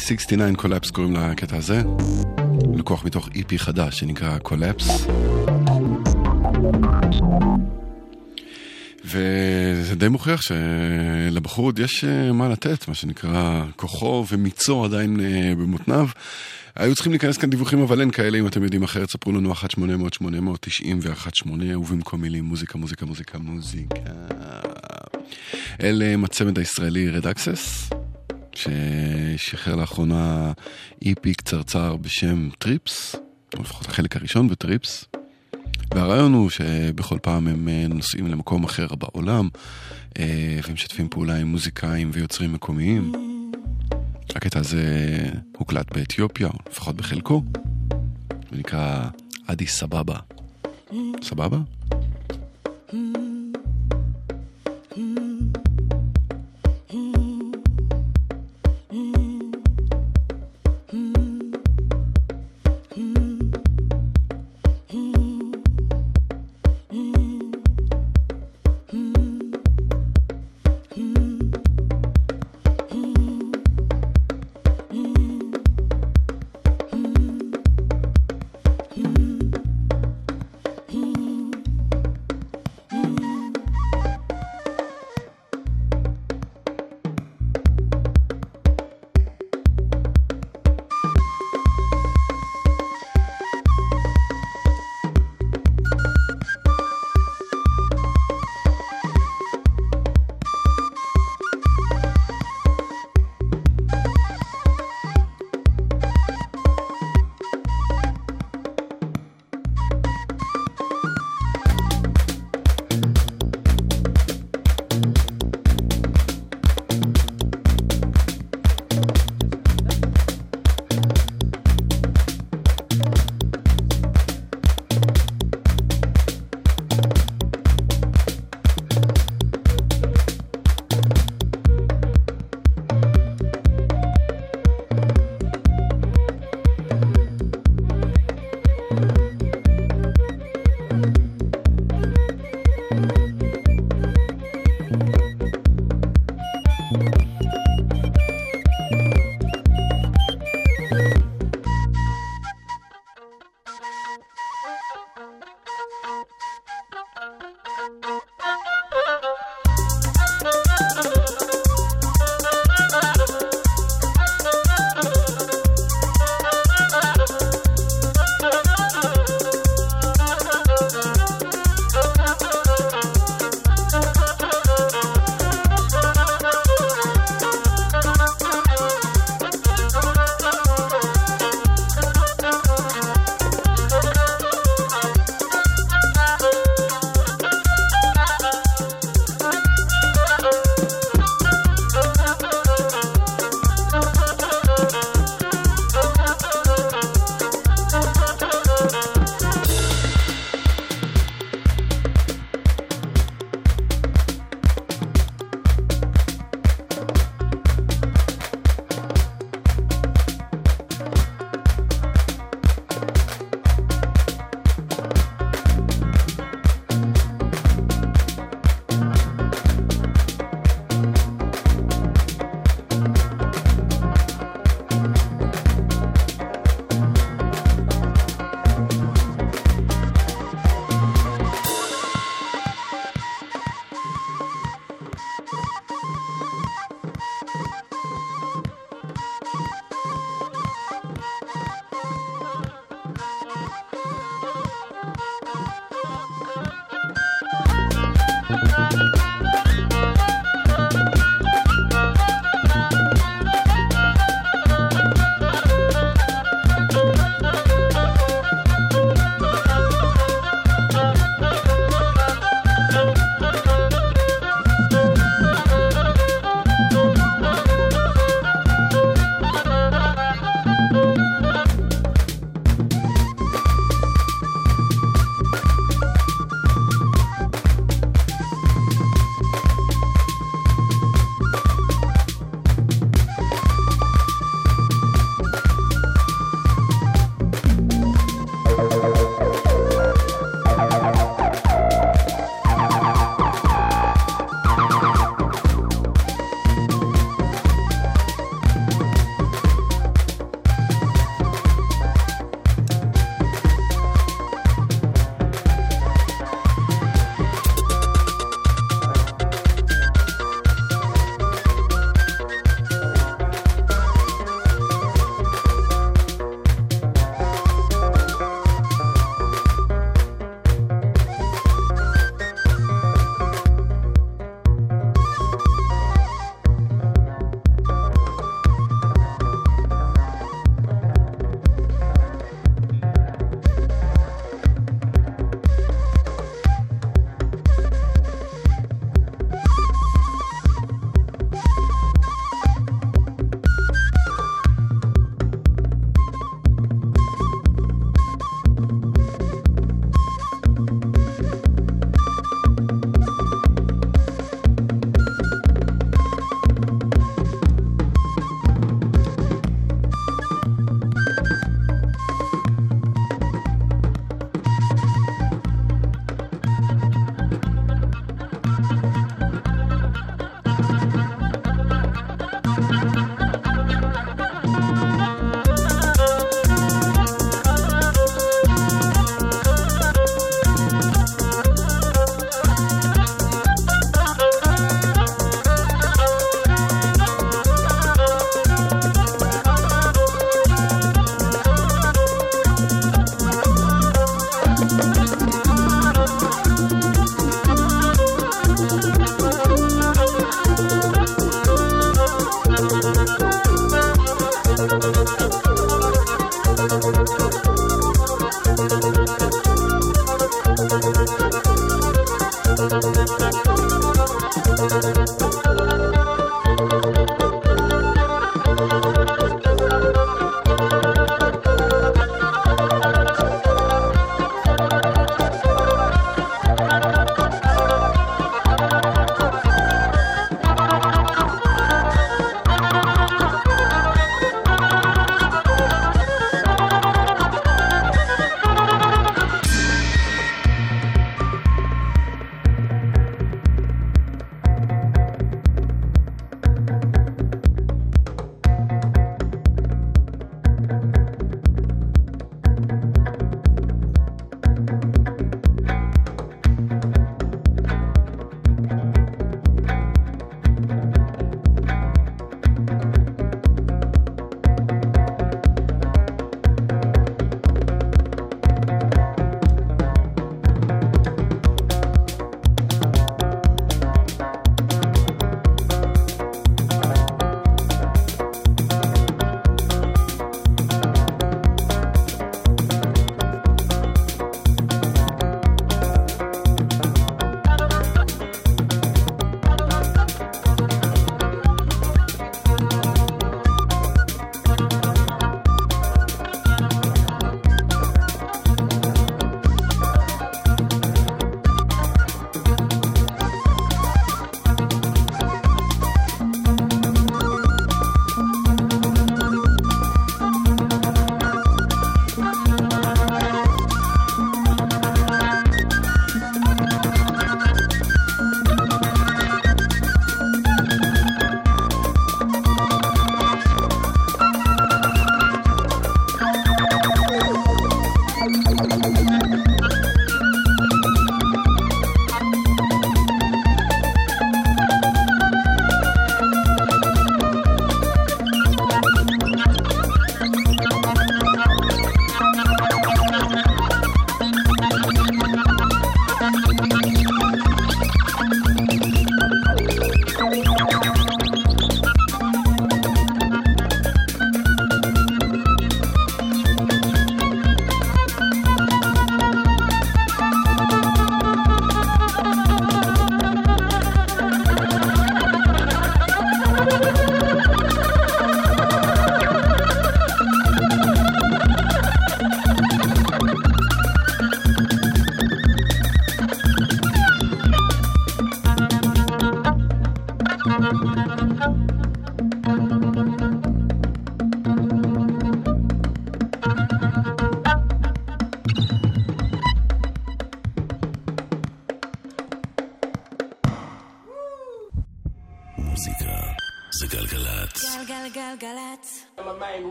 T69 Collapse קוראים לקטע הזה. לקוח מתוך EP חדש שנקרא Collapse. וזה די מוכיח שלבחור עוד יש אה, מה לתת, מה שנקרא כוחו ואונו עדיין אה, במותניו. היו צריכים להיכנס כאן דיווחים, אבל אין כאלה, אם אתם יודעים אחרת, ספרו לנו 1-800-890 ו-1-8, ובמקום מילים מוזיקה, מוזיקה, מוזיקה, מוזיקה. אלה הם הצמד הישראלי Red Axes, ששחרר לאחרונה EP קצרצר בשם Trips, או לפחות החלק הראשון ב Trips. והרעיון הוא שבכל פעם הם אה, נוסעים למקום אחר בעולם, אה, והם משתפים פעולה עם מוזיקאים ויוצרים מקומיים. הקטע הזה הוקלט באתיופיה, לפחות בחלקו, ונקרא אדיס אבבה. סבבה?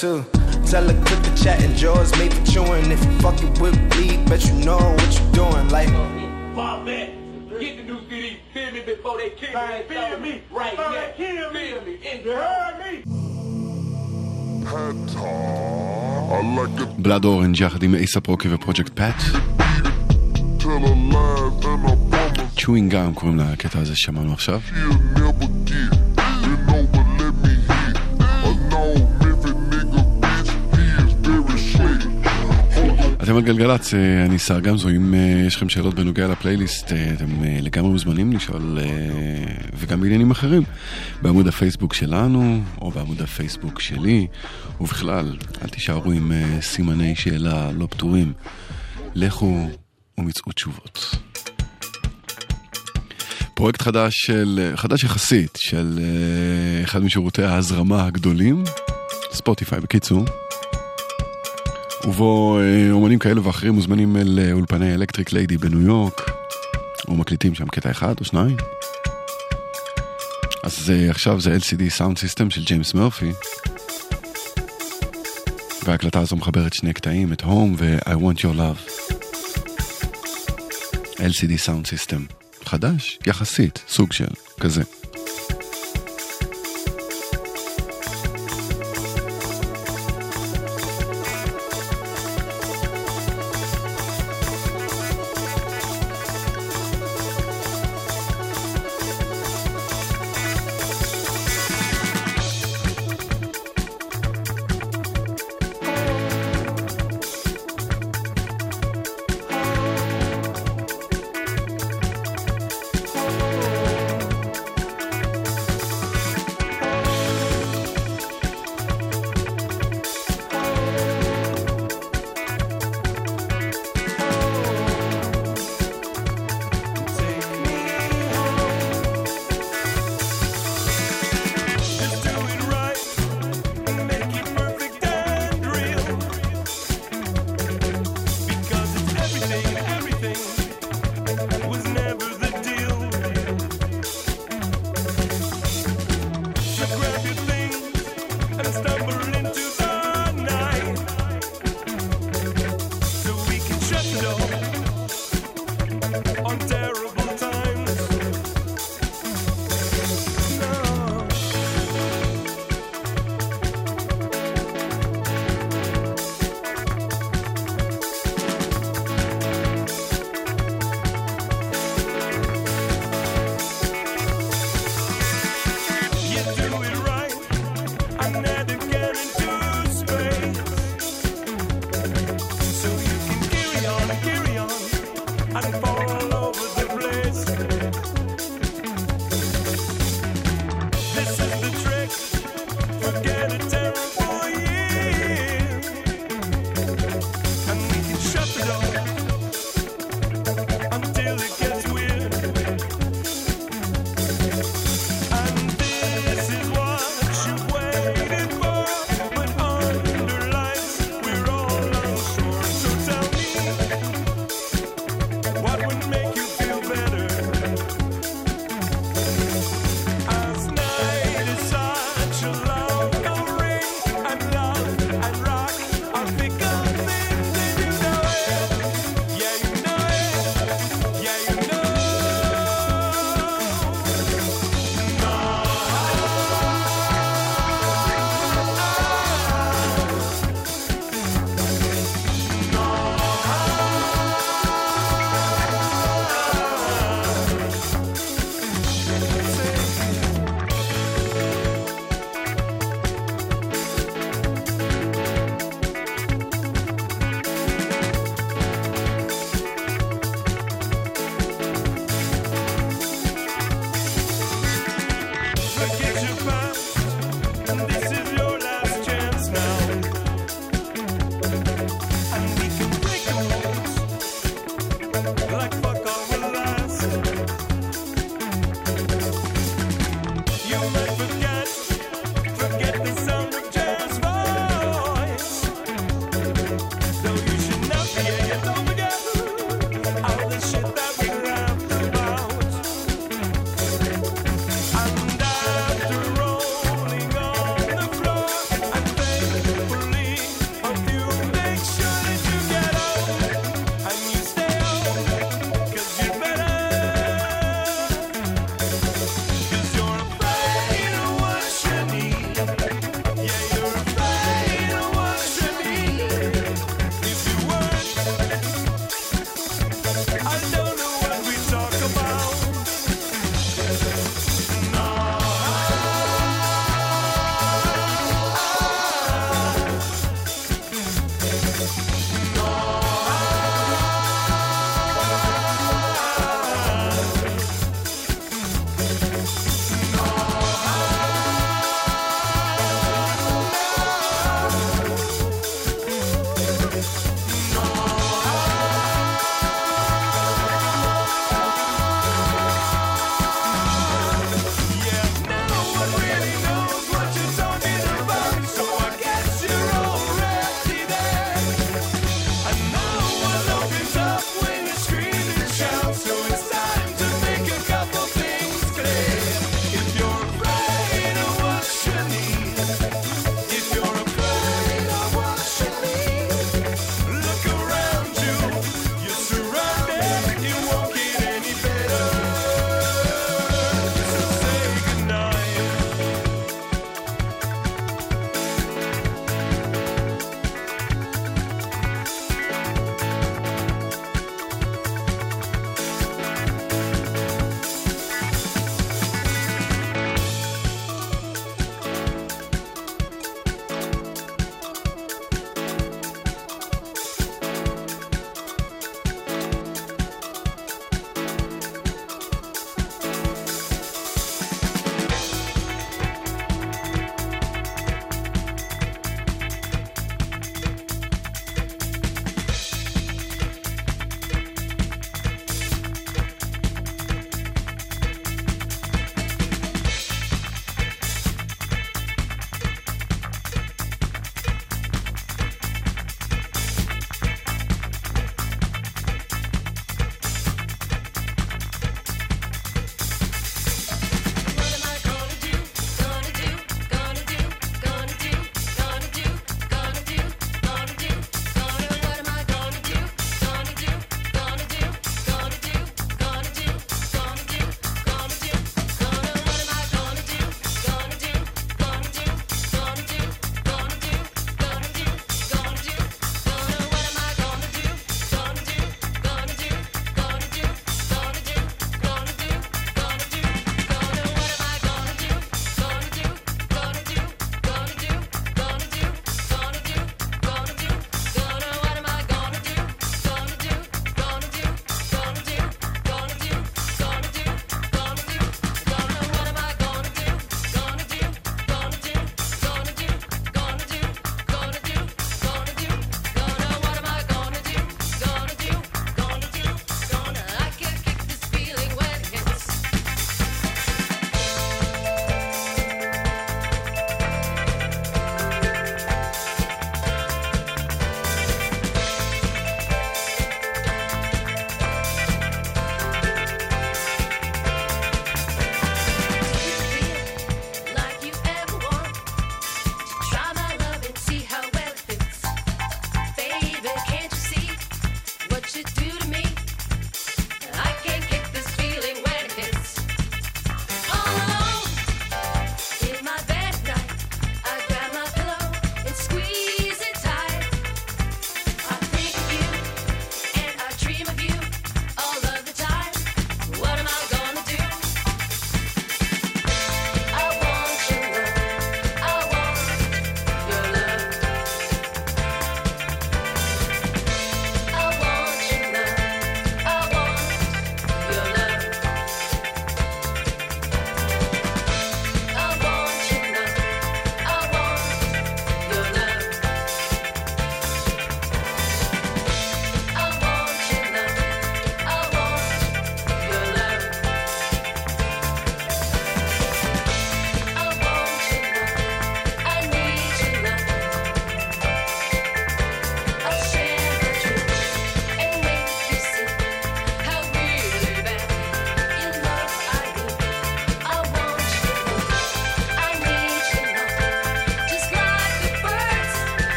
too. Tell her click the chat and jaws made for chewing. If you fucking with bleed, bet you know what you're doing. Like, pop it. Blood Orange יחד עם A$AP Rocky ו Project Pat. Chewing Gum קוראים לקטע הזה ששמענו עכשיו. אתם על גלגלצ, אה, אני שר גמזו, אם אה, יש לכם שאלות בנוגע לפלייליסט, אה, אתם לגמרי מוזמנים לשאול, וגם בעניינים אחרים, בעמוד הפייסבוק שלנו, או בעמוד הפייסבוק שלי, ובכלל, אל תישארו עם סימני שאלה לא פתורים, לכו ומצאו תשובות. פרויקט חדש של, חדש יחסית, של אחד משירותי ההזרמה הגדולים, ספוטיפיי בקיצור. ובו אה, אומנים כאלה ואחרים מוזמנים אל אה, אולפני Electric Lady בניו יורק, או מקליטים שם קטע אחד או שניים. אז אה, עכשיו זה LCD Sound System של ג'יימס מרפי. וההקלטה הזו מחברת שני קטעים, את Home ו-I Want Your Love. LCD Sound System. חדש, יחסית, סוג של, כזה.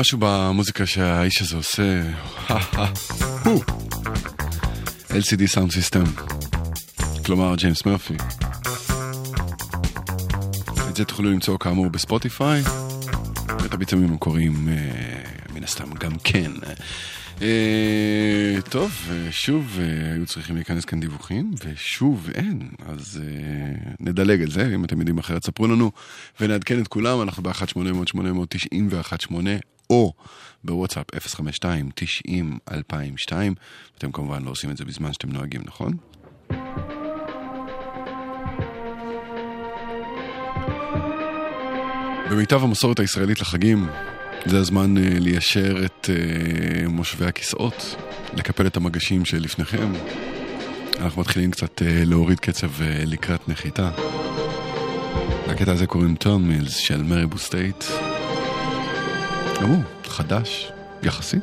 משהו במוזיקה שהאיש הזה עושה, הוא, LCD Sound System, כלומר ג'יימס מרפי. את זה תוכלו למצוא כאמור בספוטיפיי, ואת הביצועים המקוריים אה, מן הסתם גם כן. אה, טוב, שוב אה, היו צריכים להיכנס כאן דיווחים, ושוב אין, אז נדלג על זה, אם אתם יודעים אחרת ספרו לנו, ונעדכן את כולם, אנחנו ב-1-800-891-8, או בוואטסאפ 052-90-2002, אתם כמובן לא עושים את זה בזמן שאתם נוהגים, נכון? במיטב המסורת הישראלית לחגים, זה הזמן uh, ליישר את uh, מושבי הכיסאות, לקפל את המגשים שלפניכם. אנחנו מתחילים קצת uh, להוריד קצב uh, לקראת נחיתה. לקטע הזה קוראים טרן מילס של מריבו סטייט. הוא חדש, יחסית,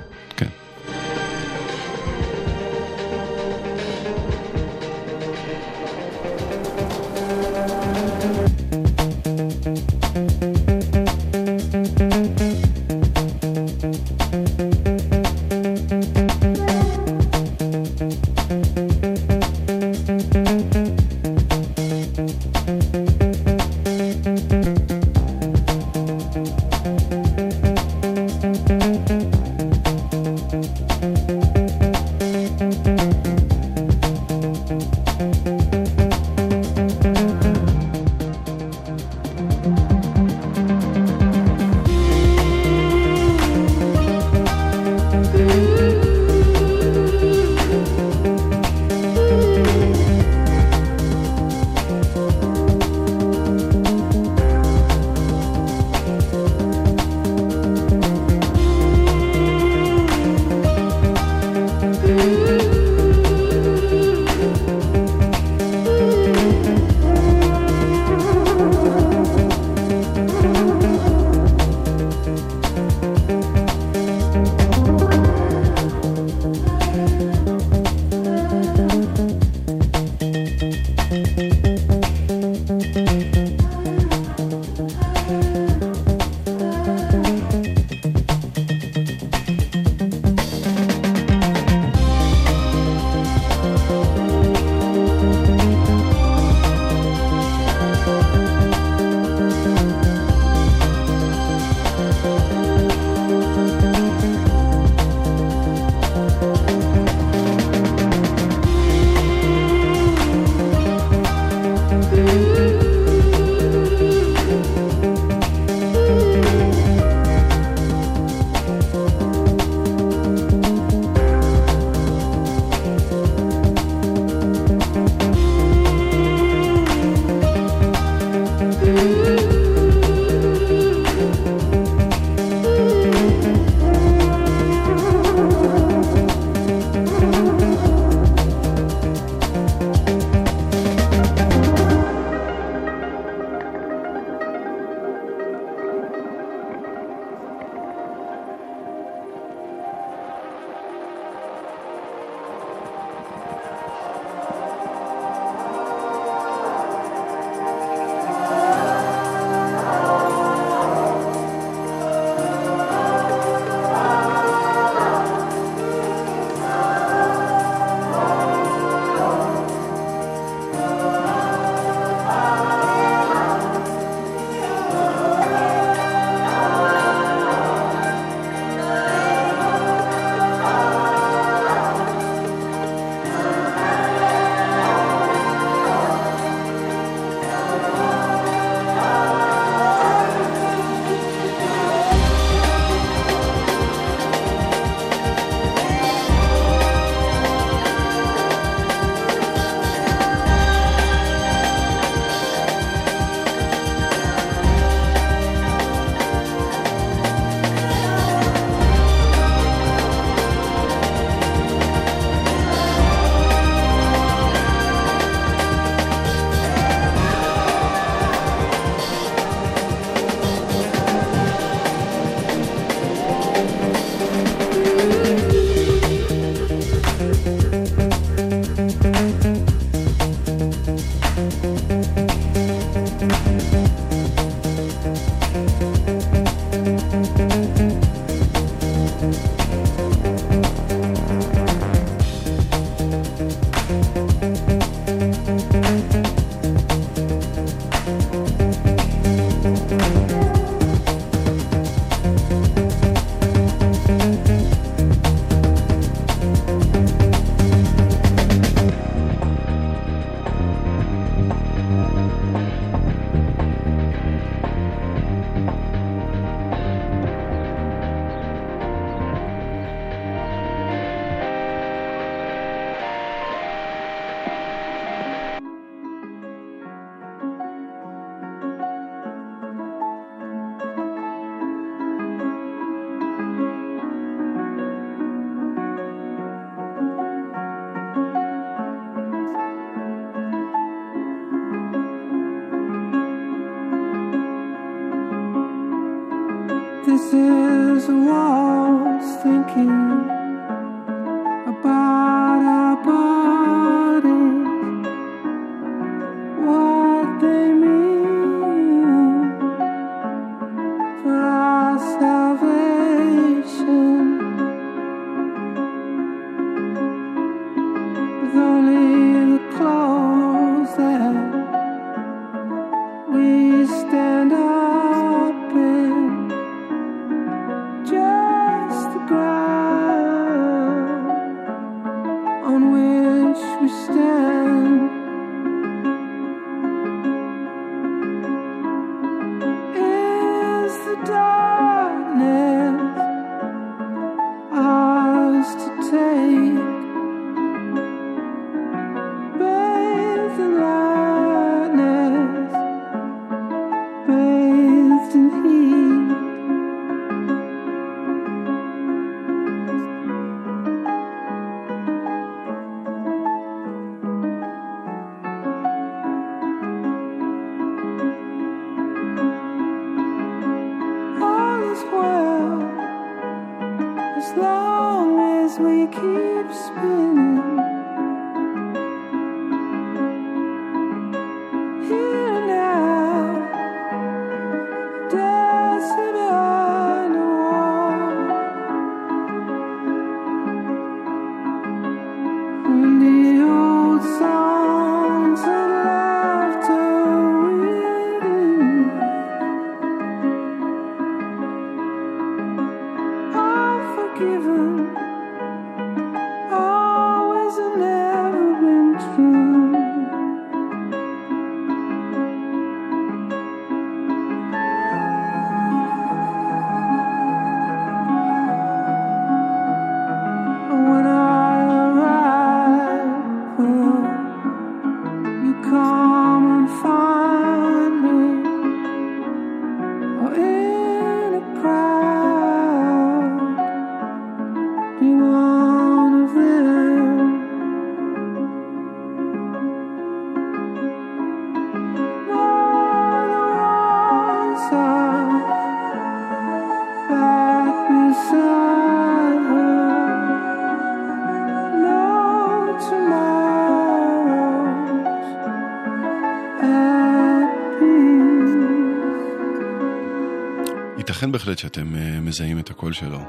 בהחלט שאתם אה, מזהים את הקול שלו.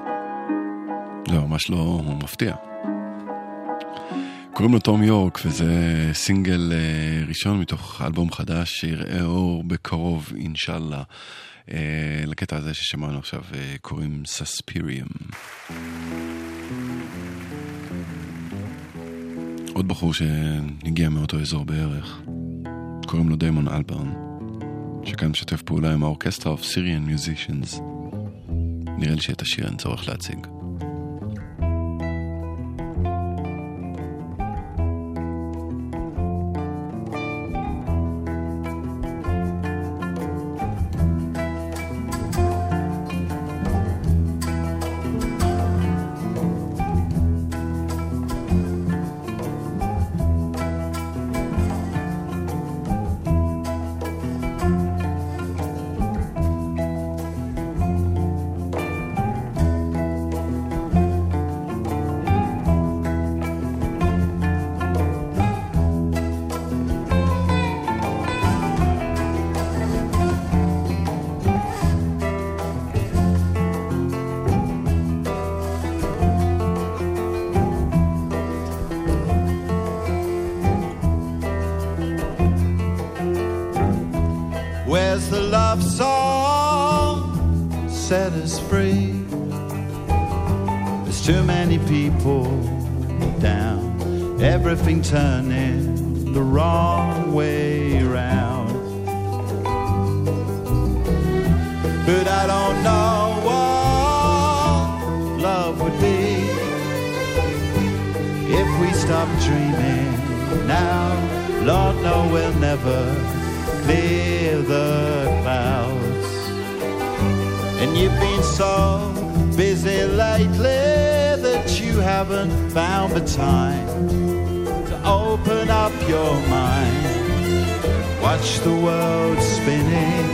זה ממש לא מפתיע. קוראים לו תום יורק, וזה סינגל אה, ראשון מתוך אלבום חדש שיראה אור בקרוב, אינשאללה. אה, לקטע הזה ששמענו עכשיו קוראים סספיריום. עוד בחור שהגיע מאותו אזור בערך, קוראים לו דיימון אלברן, שכאן משתף פעולה עם האורקסטרה of Syrian Musicians. נראה לי שאת השיר אין צורך להציג. Us free. There's too many people down, everything turning the wrong way round. But I don't know what love would be if we stop dreaming now. Lord, no, we'll never clear the you've been so busy lately that you haven't found the time to open up your mind. Watch the world spinning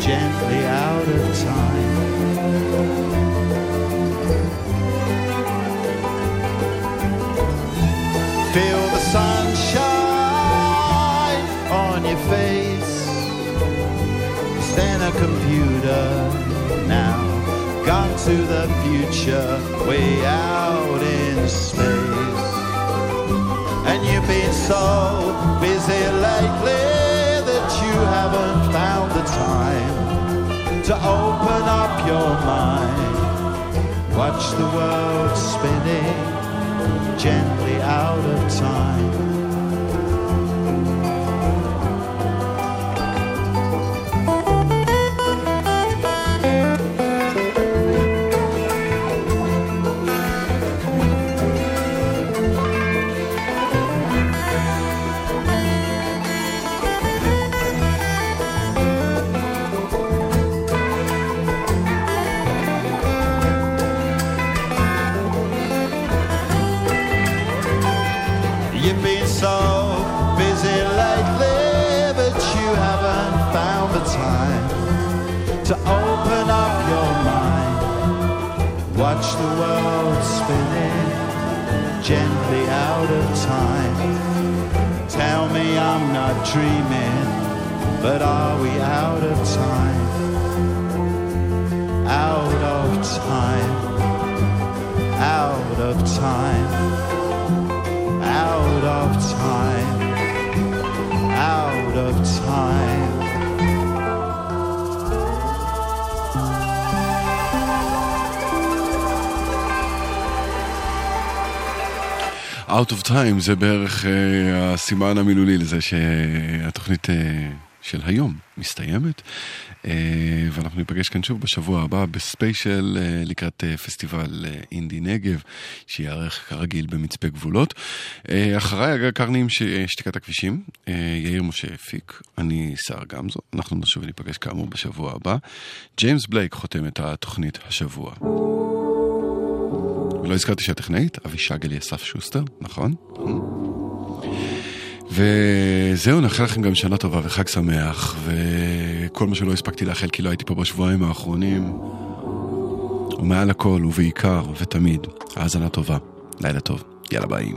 gently out of time. Feel the sunshine on your face. Stand a computer. Gone to the future, way out in space. And you've been so busy lately that you haven't found the time to open up your mind. Watch the world spinning gently out of time. Watch the world spinning gently out of time. Tell me I'm not dreaming, but are we out of time? Out of time. Out of time out of time, out of time. Out of time זה בערך אה, הסימן המילולי לזה שהתוכנית אה, של היום מסתיימת, אה, ואנחנו ניפגש כאן שוב בשבוע הבא בספיישל אה, לקראת אה, פסטיבל אה, אינדי נגב, שייערך כרגיל במצפה גבולות. אה, אחריי הגר קרני עם ש- שתיקת הכבישים, אה, יאיר משה הפיק, אני סער גמזו, אנחנו נשוב וניפגש כאמור בשבוע הבא. ג'יימס בלייק חותם את התוכנית השבוע. ולא הזכרתי שהטכנאית, אבישג אליסף שוסטר, נכון? וזהו, נאחל לכם גם שנה טובה וחג שמח, וכל מה שלא הספקתי לאחל כי לא הייתי פה בשבועיים האחרונים, ומעל הכל ובעיקר ותמיד, האזנה טובה, לילה טוב, יאללה ביי.